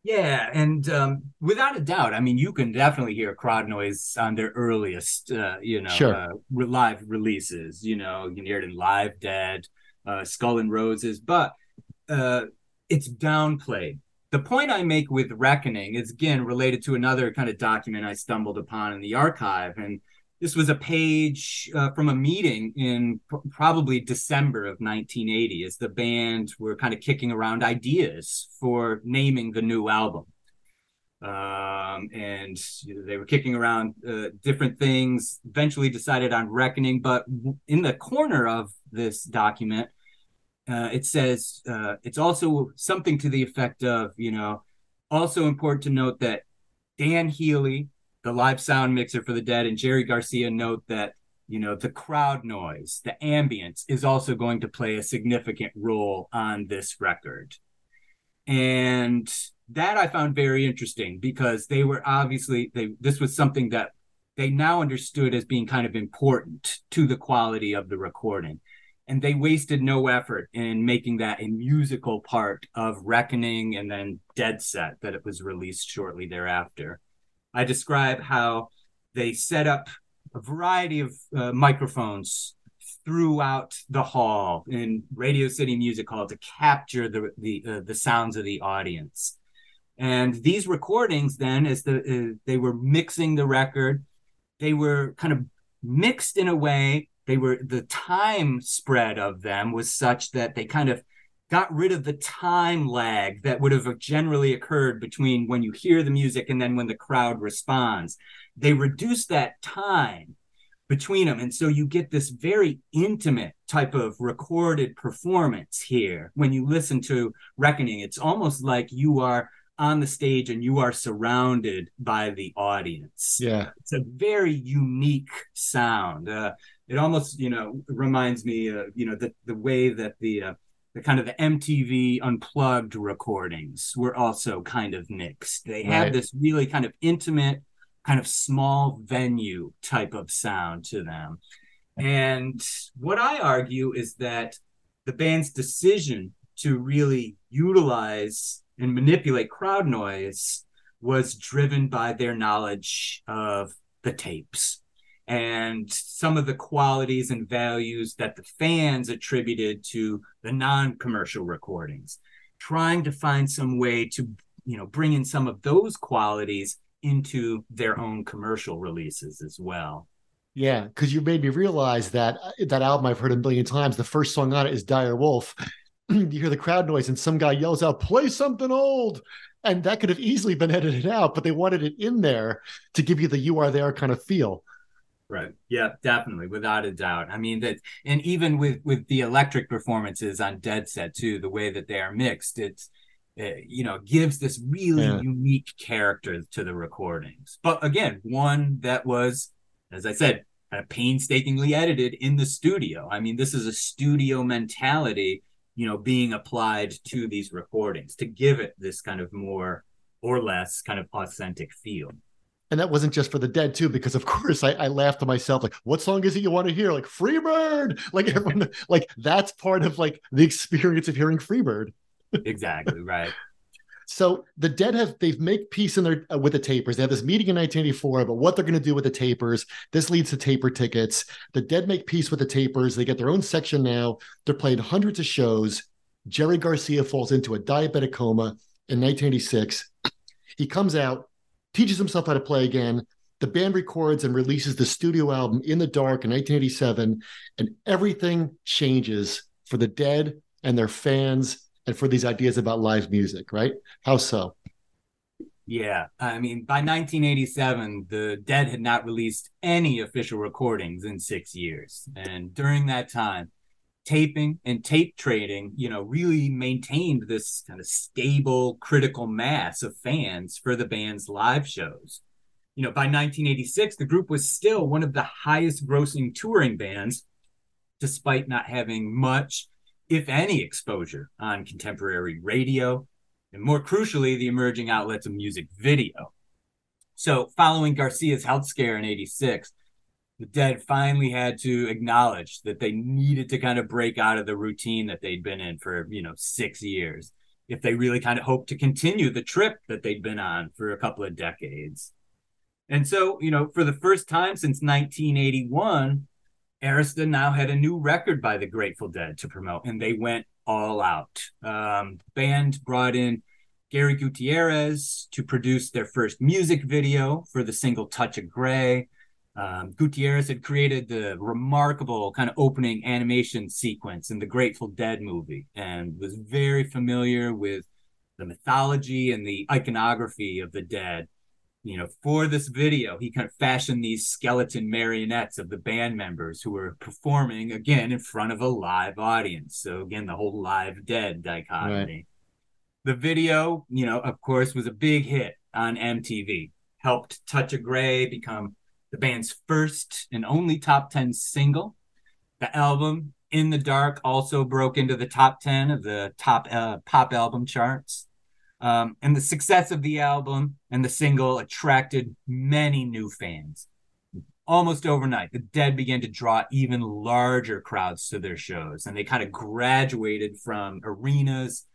Yeah, and um, without a doubt, I mean, you can definitely hear crowd noise on their earliest, uh, you know, sure. uh, live releases. You know, you can hear it in Live Dead, uh, Skull and Roses, but uh, it's downplayed the point I make with Reckoning is again related to another kind of document I stumbled upon in the archive. And this was a page uh, from a meeting in pr- probably December of 1980 as the band were kind of kicking around ideas for naming the new album. Um, and they were kicking around uh, different things, eventually decided on Reckoning. But in the corner of this document, uh, it says uh, it's also something to the effect of, you know, also important to note that Dan Healy, the live sound mixer for the Dead, and Jerry Garcia note that, you know, the crowd noise, the ambience is also going to play a significant role on this record. And that I found very interesting because they were obviously they this was something that they now understood as being kind of important to the quality of the recording and they wasted no effort in making that a musical part of Reckoning and then Dead Set that it was released shortly thereafter. I describe how they set up a variety of uh, microphones throughout the hall in Radio City Music Hall to capture the the uh, the sounds of the audience. And these recordings, then, as the uh, they were mixing the record, they were kind of mixed in a way they were the time spread of them was such that they kind of got rid of the time lag that would have generally occurred between when you hear the music and then when the crowd responds. They reduced that time between them. And so you get this very intimate type of recorded performance here. When you listen to Reckoning, it's almost like you are on the stage and you are surrounded by the audience. Yeah. It's a very unique sound. Uh, it almost you know reminds me of you know the the way that the uh, the kind of the MTV unplugged recordings were also kind of mixed. They had this really kind of intimate, kind of small venue type of sound to them. And what I argue is that the band's decision to really utilize and manipulate crowd noise was driven by their knowledge of the tapes and some of the qualities and values that the fans attributed to the non-commercial recordings trying to find some way to you know bring in some of those qualities into their own commercial releases as well yeah because you made me realize that uh, that album i've heard a million times the first song on it is dire wolf you hear the crowd noise and some guy yells out, play something old. And that could have easily been edited out, but they wanted it in there to give you the you are there kind of feel. Right. Yeah, definitely, without a doubt. I mean that, and even with with the electric performances on Dead Set too, the way that they are mixed, it's uh, you know gives this really yeah. unique character to the recordings. But again, one that was, as I said, kind of painstakingly edited in the studio. I mean, this is a studio mentality, you know, being applied to these recordings to give it this kind of more or less kind of authentic feel and that wasn't just for the dead too because of course I, I, laughed to myself like what song is it you want to hear? Like freebird! Like everyone like that's part of like the experience of hearing freebird. Exactly right. So the dead have they've made peace in their uh, with the tapers. They have this meeting in 1984 but what they're going to do with the tapers. This leads to taper tickets. The dead make peace with the tapers. They get their own section now. They're playing hundreds of shows. Jerry garcia falls into a diabetic coma in 1986 he comes out teaches himself how to play again. The band records and releases the studio album In the Dark in 1987, and everything changes for the dead and their fans and for these ideas about live music, right? How so? Yeah, I mean, by 1987, the Dead had not released any official recordings in six years. And during that time, taping and tape trading, you know, really maintained this kind of stable, critical mass of fans for the band's live shows. You know, by 1986, the group was still one of the highest grossing touring bands, despite not having much, if any, exposure on contemporary radio, and more crucially, the emerging outlets of music video. So, following Garcia's health scare in 86, the dead finally had to acknowledge that they needed to kind of break out of the routine that they'd been in for you know six years if they really kind of hoped to continue the trip that they'd been on for a couple of decades. And so you know for the first time since 1981 arista now had a new record by the grateful dead to promote and they went all out. Um, band brought in gary gutierrez to produce their first music video for the single touch of gray um, Gutierrez had created the remarkable kind of opening animation sequence in the Grateful Dead movie and was very familiar with the mythology and the iconography of the dead. You know, for this video, he kind of fashioned these skeleton marionettes of the band members who were performing again in front of a live audience. So, again, the whole live dead dichotomy. Right. The video, you know, of course, was a big hit on MTV, helped Touch of Grey become the band's first and only top 10 single. The album, In the Dark, also broke into the top 10 of the top uh, pop album charts. Um, and the success of the album and the single attracted many new fans. Almost overnight, the Dead began to draw even larger crowds to their shows, and they kind of graduated from arenas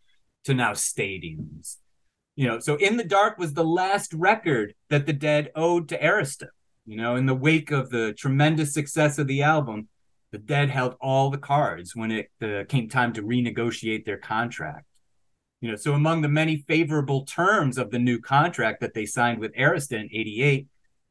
to now stadiums. You know, so In the Dark was the last record that the Dead owed to Arista. You know, in the wake of the tremendous success of the album, the Dead held all the cards when it uh, came time to renegotiate their contract. You know, so among the many favorable terms of the new contract that they signed with Arista in 88,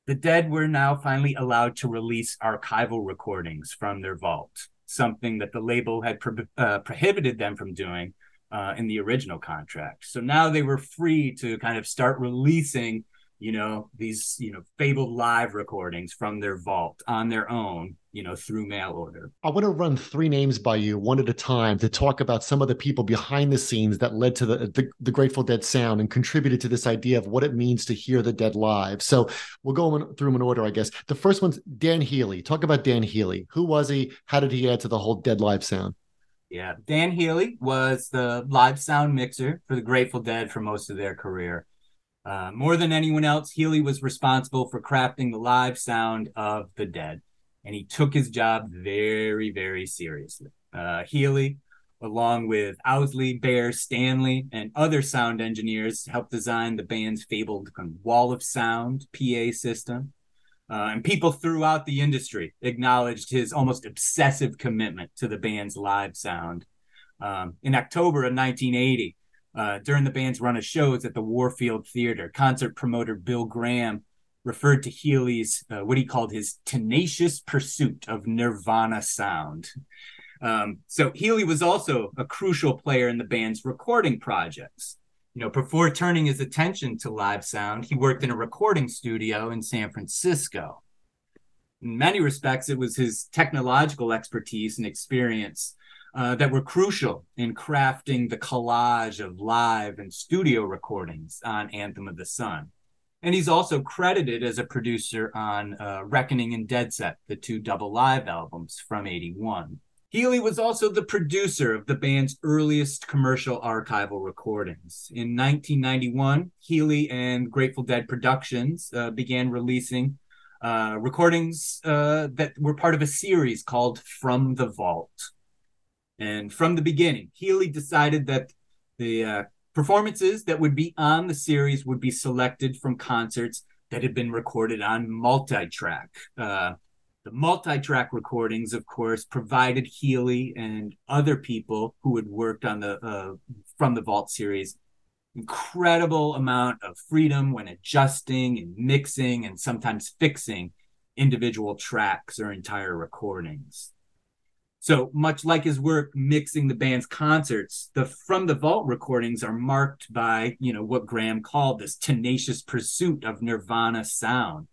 the Dead were now finally allowed to release archival recordings from their vault, something that the label had pro- uh, prohibited them from doing uh, in the original contract. So now they were free to kind of start releasing you know these you know fabled live recordings from their vault on their own you know through mail order. I want to run three names by you one at a time to talk about some of the people behind the scenes that led to the, the, the grateful dead sound and contributed to this idea of what it means to hear the dead live. So we'll go through them in order i guess. The first one's dan healy. Talk about dan healy. Who was he? How did he add to the whole dead live sound? Yeah dan healy was the live sound mixer for the grateful dead for most of their career uh, more than anyone else, Healy was responsible for crafting the live sound of the dead, and he took his job very, very seriously. Uh, Healy, along with Owsley, Bear, Stanley, and other sound engineers, helped design the band's fabled wall of sound PA system. Uh, and people throughout the industry acknowledged his almost obsessive commitment to the band's live sound. Um, in October of 1980, uh, during the band's run of shows at the Warfield Theater, concert promoter Bill Graham referred to Healy's uh, what he called his tenacious pursuit of Nirvana sound. Um, so Healy was also a crucial player in the band's recording projects. You know, before turning his attention to live sound, he worked in a recording studio in San Francisco. In many respects, it was his technological expertise and experience uh, that were crucial in crafting the collage of live and studio recordings on Anthem of the Sun. And he's also credited as a producer on uh, Reckoning and Dead Set, the two double live albums from 81. Healy was also the producer of the band's earliest commercial archival recordings. In 1991, Healy and Grateful Dead Productions uh, began releasing uh, recordings uh, that were part of a series called From the Vault. And from the beginning, Healy decided that the uh, performances that would be on the series would be selected from concerts that had been recorded on multi-track. Uh, the multi-track recordings, of course, provided Healy and other people who had worked on the uh, from the Vault series incredible amount of freedom when adjusting and mixing and sometimes fixing individual tracks or entire recordings. So much like his work mixing the band's concerts, the From the Vault recordings are marked by, you know, what Graham called this tenacious pursuit of Nirvana sound.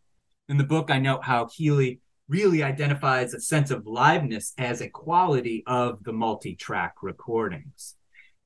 In the book, I note how Healy really identifies a sense of liveness as a quality of the multi-track recordings.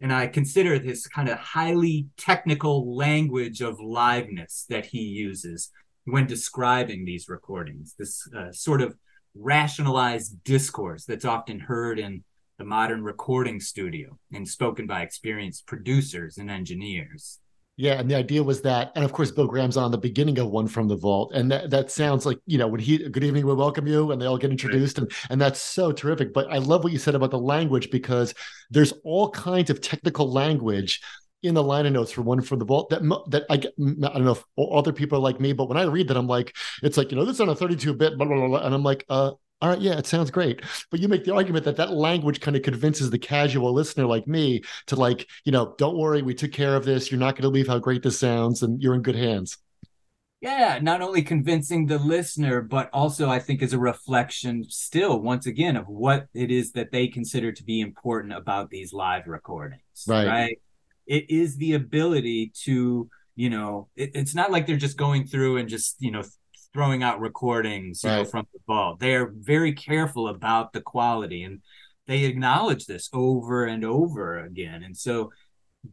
And I consider this kind of highly technical language of liveness that he uses when describing these recordings, this uh, sort of rationalized discourse that's often heard in the modern recording studio and spoken by experienced producers and engineers. Yeah, and the idea was that, and of course, Bill Graham's on the beginning of one from the vault, and that, that sounds like you know when he good evening we welcome you, and they all get introduced, and and that's so terrific. But I love what you said about the language because there's all kinds of technical language in the liner notes for one from the vault that that I get, I don't know if other people are like me, but when I read that, I'm like, it's like you know this is on a 32 bit, blah, blah, blah, and I'm like, uh, all right, yeah, it sounds great. But you make the argument that that language kind of convinces the casual listener like me to like, you know, don't worry, we took care of this. You're not going to believe how great this sounds, and you're in good hands. Yeah, not only convincing the listener, but also I think is a reflection still, once again, of what it is that they consider to be important about these live recordings. Right. Right. It is the ability to, you know, it, it's not like they're just going through and just, you know, throwing out recordings you right. know, from the vault. They are very careful about the quality and they acknowledge this over and over again. And so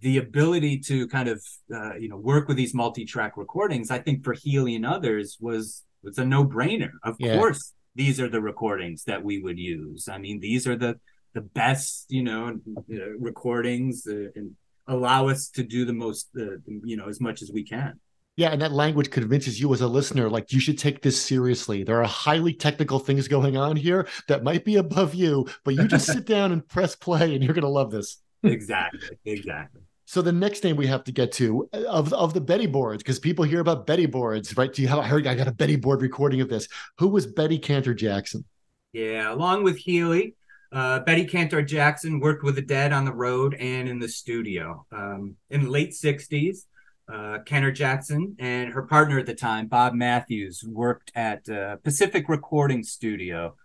the ability to kind of uh, you know work with these multi-track recordings, I think for Healy and others was was a no-brainer. Of yeah. course, these are the recordings that we would use. I mean, these are the the best you know uh, recordings uh, and allow us to do the most uh, you know as much as we can. Yeah, and that language convinces you as a listener, like you should take this seriously. There are highly technical things going on here that might be above you, but you just sit down and press play, and you're going to love this. exactly, exactly. So the next name we have to get to of of the Betty boards, because people hear about Betty boards, right? Do you have? I heard I got a Betty board recording of this. Who was Betty Cantor Jackson? Yeah, along with Healy, uh, Betty Cantor Jackson worked with the Dead on the road and in the studio. Um, in the late '60s, uh, Jackson and her partner at the time, Bob Matthews, worked at uh, Pacific Recording Studio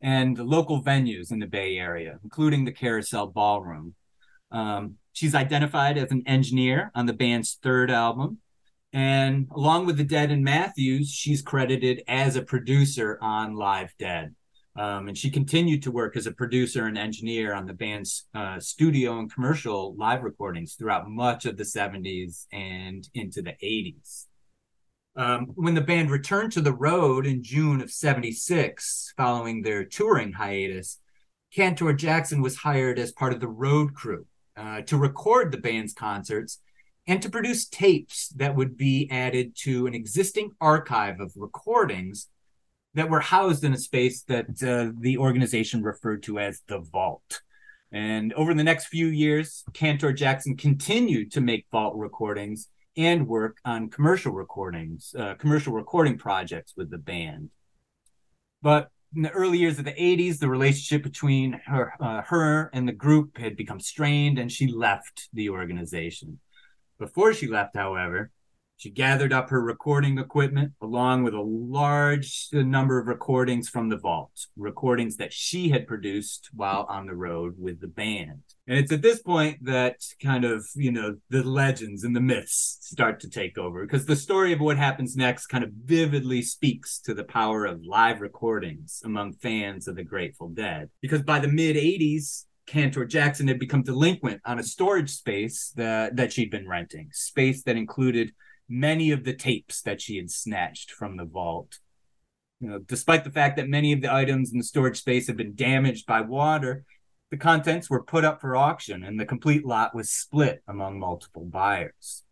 and local venues in the Bay Area, including the Carousel Ballroom. Um, she's identified as an engineer on the band's third album. And along with the Dead and Matthews, she's credited as a producer on Live Dead. Um, and she continued to work as a producer and engineer on the band's uh, studio and commercial live recordings throughout much of the 70s and into the 80s. Um, when the band returned to the road in June of 76, following their touring hiatus, Cantor Jackson was hired as part of the road crew uh, to record the band's concerts and to produce tapes that would be added to an existing archive of recordings that were housed in a space that uh, the organization referred to as the vault. And over the next few years, Cantor Jackson continued to make vault recordings and work on commercial recordings, uh, commercial recording projects with the band. But in the early years of the 80s, the relationship between her, uh, her and the group had become strained, and she left the organization. Before she left, however, She gathered up her recording equipment along with a large number of recordings from the vault, recordings that she had produced while on the road with the band. And it's at this point that kind of, you know, the legends and the myths start to take over because the story of what happens next kind of vividly speaks to the power of live recordings among fans of the Grateful Dead. Because by the mid 80s, Cantor Jackson had become delinquent on a storage space that, that she'd been renting, space that included many of the tapes that she had snatched from the vault. You know, despite the fact that many of the items in the storage space had been damaged by water, the contents were put up for auction and the complete lot was split among multiple buyers.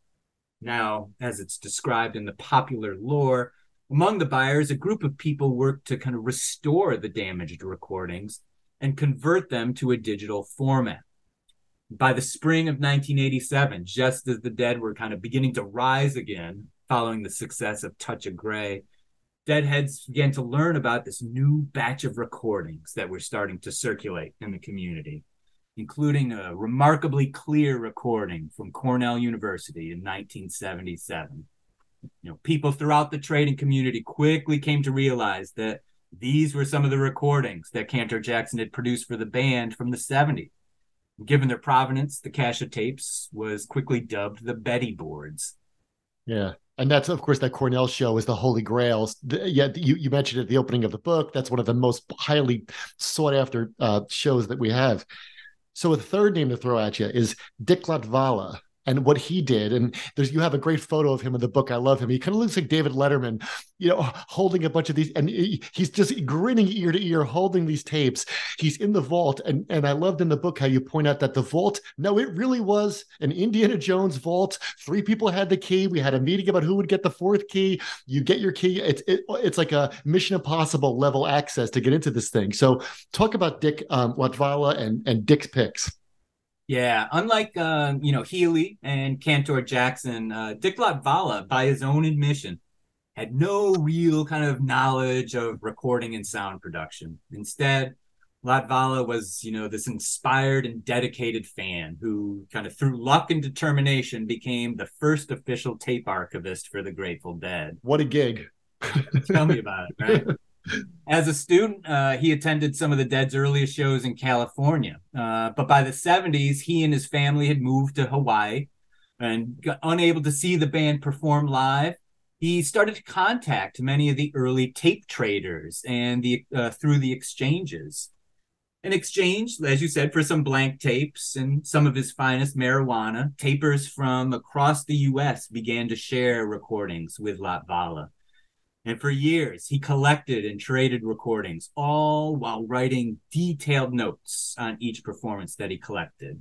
Now, as it's described in the popular lore, among the buyers, a group of people worked to kind of restore the damaged recordings and convert them to a digital format by the spring of 1987, just as the dead were kind of beginning to rise again following the success of Touch of Grey, Deadheads began to learn about this new batch of recordings that were starting to circulate in the community, including a remarkably clear recording from Cornell University in 1977. You know, people throughout the trading community quickly came to realize that these were some of the recordings that Cantor Jackson had produced for the band from the 70s Given their provenance, the cache of tapes was quickly dubbed the Betty boards. Yeah. And that's, of course, that Cornell show is the Holy Grails. The, yeah, you, you mentioned at the opening of the book. That's one of the most highly sought after uh, shows that we have. So, a third name to throw at you is Dick Latvala and what he did. And there's you have a great photo of him in the book. I love him. He kind of looks like David Letterman, you know, holding a bunch of these, and he's just grinning ear to ear, holding these tapes. He's in the vault, and and I loved in the book how you point out that the vault. No, it really was an Indiana Jones vault. Three people had the key. We had a meeting about who would get the fourth key. You get your key. It's it, it's like a Mission Impossible level access to get into this thing. So talk about Dick um, Latvala and and Dick's picks. Yeah, unlike uh, you know Healy and Cantor Jackson, uh, Dick Latvala, by his own admission, had no real kind of knowledge of recording and sound production. Instead, Latvala was you know this inspired and dedicated fan who kind of through luck and determination became the first official tape archivist for the Grateful Dead. What a gig! Tell me about it, right? As a student, uh, he attended some of the Dead's earliest shows in California. Uh, but by the 70s, he and his family had moved to Hawaii and unable to see the band perform live. He started to contact many of the early tape traders and the uh, through the exchanges. In exchange, as you said, for some blank tapes and some of his finest marijuana, tapers from across the U.S. began to share recordings with Latvala. And for years, he collected and traded recordings, all while writing detailed notes on each performance that he collected.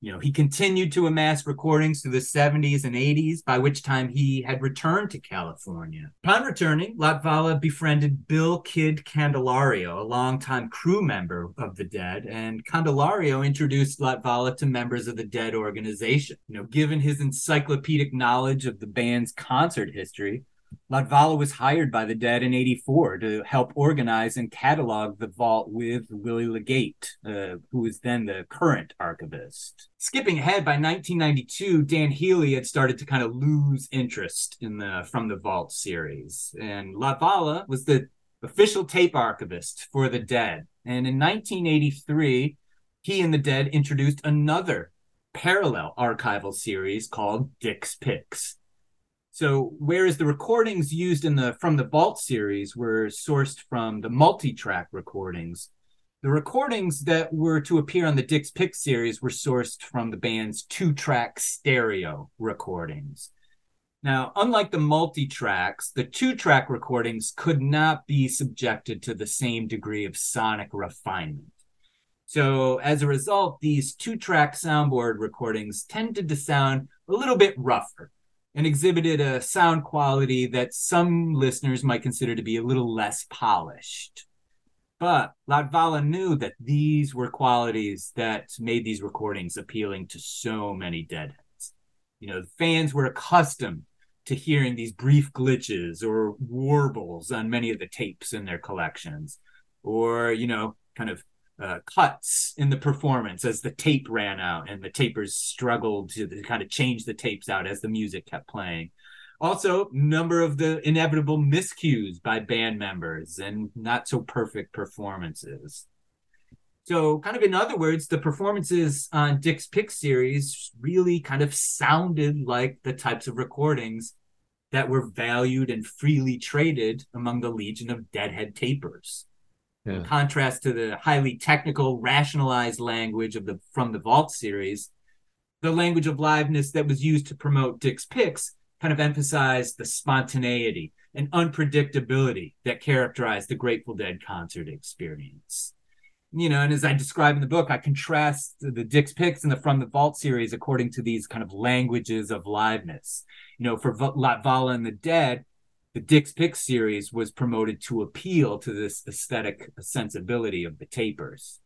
You know, he continued to amass recordings through the 70s and 80s, by which time he had returned to California. Upon returning, Latvala befriended Bill Kidd Candelario, a longtime crew member of the Dead, and Candelario introduced Latvala to members of the Dead organization. You know, given his encyclopedic knowledge of the band's concert history, Latvala was hired by the Dead in 84 to help organize and catalog the vault with Willie Legate, uh, who was then the current archivist. Skipping ahead, by 1992, Dan Healy had started to kind of lose interest in the From the Vault series. And Latvala was the official tape archivist for the Dead. And in 1983, he and the Dead introduced another parallel archival series called Dick's Picks so whereas the recordings used in the from the Vault series were sourced from the multi-track recordings, the recordings that were to appear on the Dick's Pick series were sourced from the band's two-track stereo recordings. Now, unlike the multi-tracks, the two-track recordings could not be subjected to the same degree of sonic refinement. So as a result, these two-track soundboard recordings tended to sound a little bit rougher and exhibited a sound quality that some listeners might consider to be a little less polished. But Latvala knew that these were qualities that made these recordings appealing to so many deadheads. You know, fans were accustomed to hearing these brief glitches or warbles on many of the tapes in their collections, or, you know, kind of uh, cuts in the performance as the tape ran out and the tapers struggled to, to kind of change the tapes out as the music kept playing. Also, number of the inevitable miscues by band members and not so perfect performances. So, kind of in other words, the performances on Dick's Pick series really kind of sounded like the types of recordings that were valued and freely traded among the legion of deadhead tapers. Yeah. In contrast to the highly technical, rationalized language of the from the Vault series, the language of liveness that was used to promote Dick's Picks kind of emphasized the spontaneity and unpredictability that characterized the Grateful Dead concert experience. You know, and as I describe in the book, I contrast the Dick's Picks and the From the Vault series according to these kind of languages of liveness. You know, for Latvala and the Dead, the Dick's Pick series was promoted to appeal to this aesthetic sensibility of the tapers.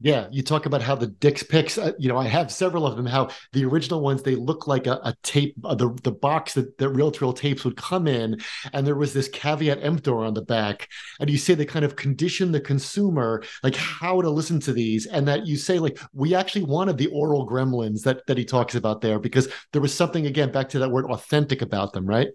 Yeah, you talk about how the Dick's picks. Uh, you know, I have several of them. How the original ones they look like a, a tape, uh, the the box that that reel to tapes would come in, and there was this caveat emptor on the back. And you say they kind of condition the consumer like how to listen to these, and that you say like we actually wanted the aural gremlins that that he talks about there because there was something again back to that word authentic about them, right?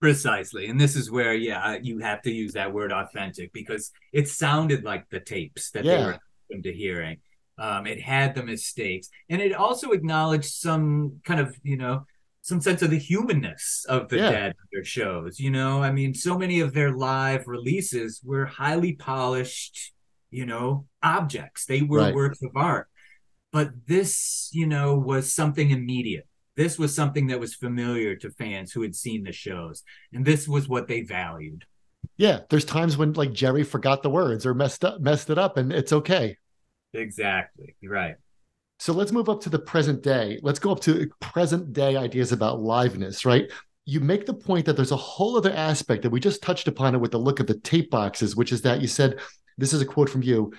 Precisely. And this is where, yeah, you have to use that word authentic because it sounded like the tapes that yeah. they were to hearing. Um, it had the mistakes, and it also acknowledged some kind of you know some sense of the humanness of the yeah. dead their shows. You know, I mean, so many of their live releases were highly polished, you know, objects. They were right. works of art. But this, you know, was something immediate. This was something that was familiar to fans who had seen the shows, and this was what they valued. Yeah, there's times when like Jerry forgot the words or messed up messed it up and it's okay. Exactly. You're right. So let's move up to the present day. Let's go up to present day ideas about liveness, right? You make the point that there's a whole other aspect that we just touched upon it with the look of the tape boxes, which is that you said, this is a quote from you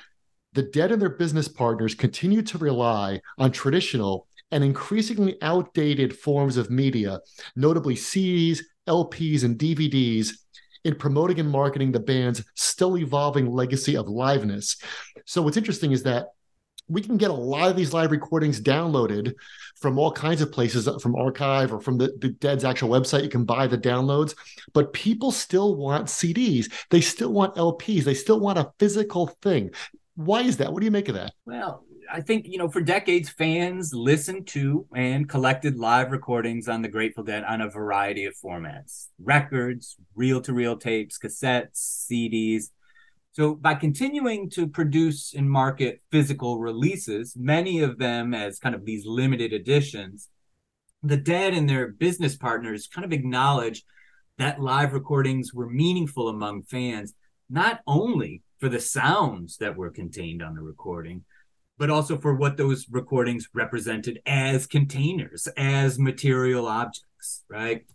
the dead and their business partners continue to rely on traditional and increasingly outdated forms of media, notably CDs, LPs, and DVDs, in promoting and marketing the band's still evolving legacy of liveness. So what's interesting is that we can get a lot of these live recordings downloaded from all kinds of places from archive or from the, the dead's actual website. You can buy the downloads but people still want cds they still want lps they still want a physical thing. Why is that? What do you make of that? Well I think, you know, for decades, fans listened to and collected live recordings on the Grateful Dead on a variety of formats records, reel to reel tapes, cassettes, CDs. So, by continuing to produce and market physical releases, many of them as kind of these limited editions, the Dead and their business partners kind of acknowledge that live recordings were meaningful among fans, not only for the sounds that were contained on the recording, but also for what those recordings represented as containers, as material objects, right?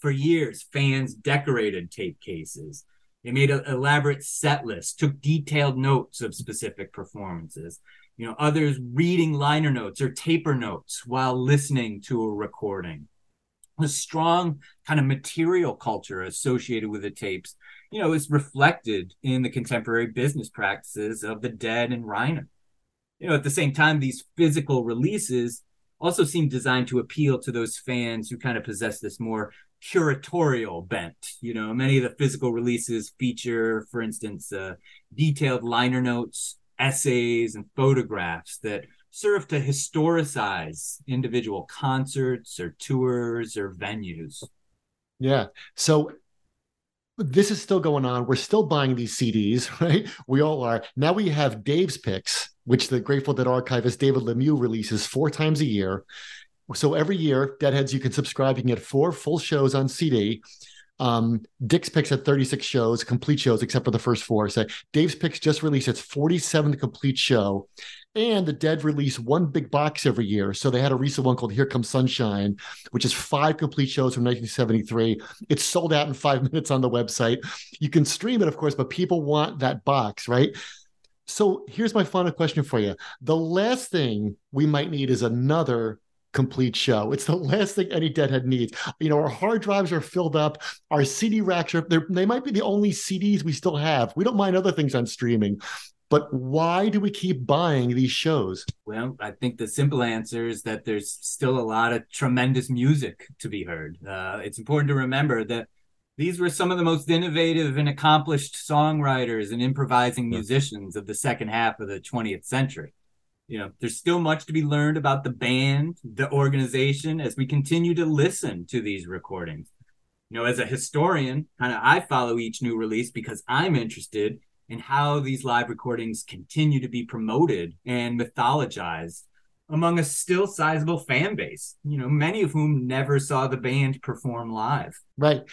For years, fans decorated tape cases. They made an elaborate set list, took detailed notes of specific performances. You know, others reading liner notes or taper notes while listening to a recording. A strong kind of material culture associated with the tapes, you know, is reflected in the contemporary business practices of the Dead and Rhino you know, at the same time, these physical releases also seem designed to appeal to those fans who kind of possess this more curatorial bent. You know, many of the physical releases feature, for instance, uh, detailed liner notes, essays, and photographs that serve to historicize individual concerts or tours or venues. Yeah. So this is still going on. We're still buying these CDs, right? We all are. Now we have Dave's picks, which the Grateful Dead archivist David Lemieux releases four times a year. So every year, Deadheads, you can subscribe. You can get four full shows on CD. Um, Dick's Picks had 36 shows, complete shows, except for the first four. So Dave's Picks just released its 47th complete show. And the Dead release one big box every year. So they had a recent one called Here Comes Sunshine, which is five complete shows from 1973. It's sold out in five minutes on the website. You can stream it, of course, but people want that box, right? So here's my final question for you. The last thing we might need is another complete show. It's the last thing any deadhead needs. You know, our hard drives are filled up. Our CD racks are they might be the only CDs we still have. We don't mind other things on streaming, but why do we keep buying these shows? Well, I think the simple answer is that there's still a lot of tremendous music to be heard. Uh, it's important to remember that these were some of the most innovative and accomplished songwriters and improvising musicians of the second half of the 20th century. You know, there's still much to be learned about the band, the organization, as we continue to listen to these recordings. You know, as a historian, kind of I follow each new release because I'm interested in how these live recordings continue to be promoted and mythologized among a still sizable fan base, you know, many of whom never saw the band perform live. Right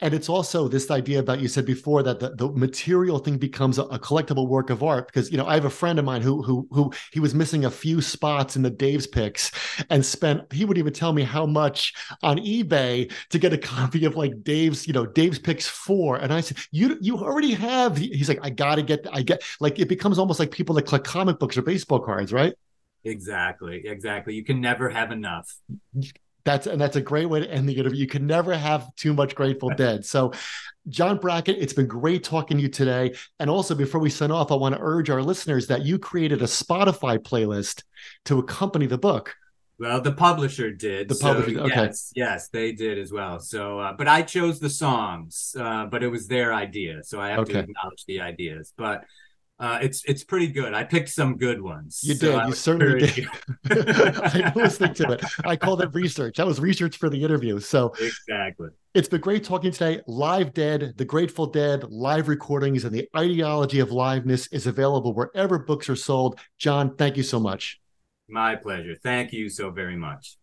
and it's also this idea about you said before that the, the material thing becomes a, a, collectible work of art because you know I have a friend of mine who who who he was missing a few spots in the Dave's picks and spent he would even tell me how much on eBay to get a copy of like Dave's you know Dave's picks four. And I said you you already have. He's like I gotta get I get like it becomes almost like people that collect comic books or baseball cards right? Exactly exactly. You can never have enough that's and that's a great way to end the interview. You can never have too much Grateful Dead. So, John Brackett, it's been great talking to you today. And also, before we sign off, I want to urge our listeners that you created a Spotify playlist to accompany the book. Well, the publisher did. The publisher, so, okay. Yes, yes, they did as well. So, uh, but I chose the songs, uh, but it was their idea, so I have okay. to acknowledge the ideas. But uh, it's it's pretty good. I picked some good ones. You so did. You certainly did. I was listening to it. I called it research. That was research for the interview. So exactly. It's been great talking today. Live Dead, The Grateful Dead, live recordings, and the ideology of liveness is available wherever books are sold. John, thank you so much. My pleasure. Thank you so very much.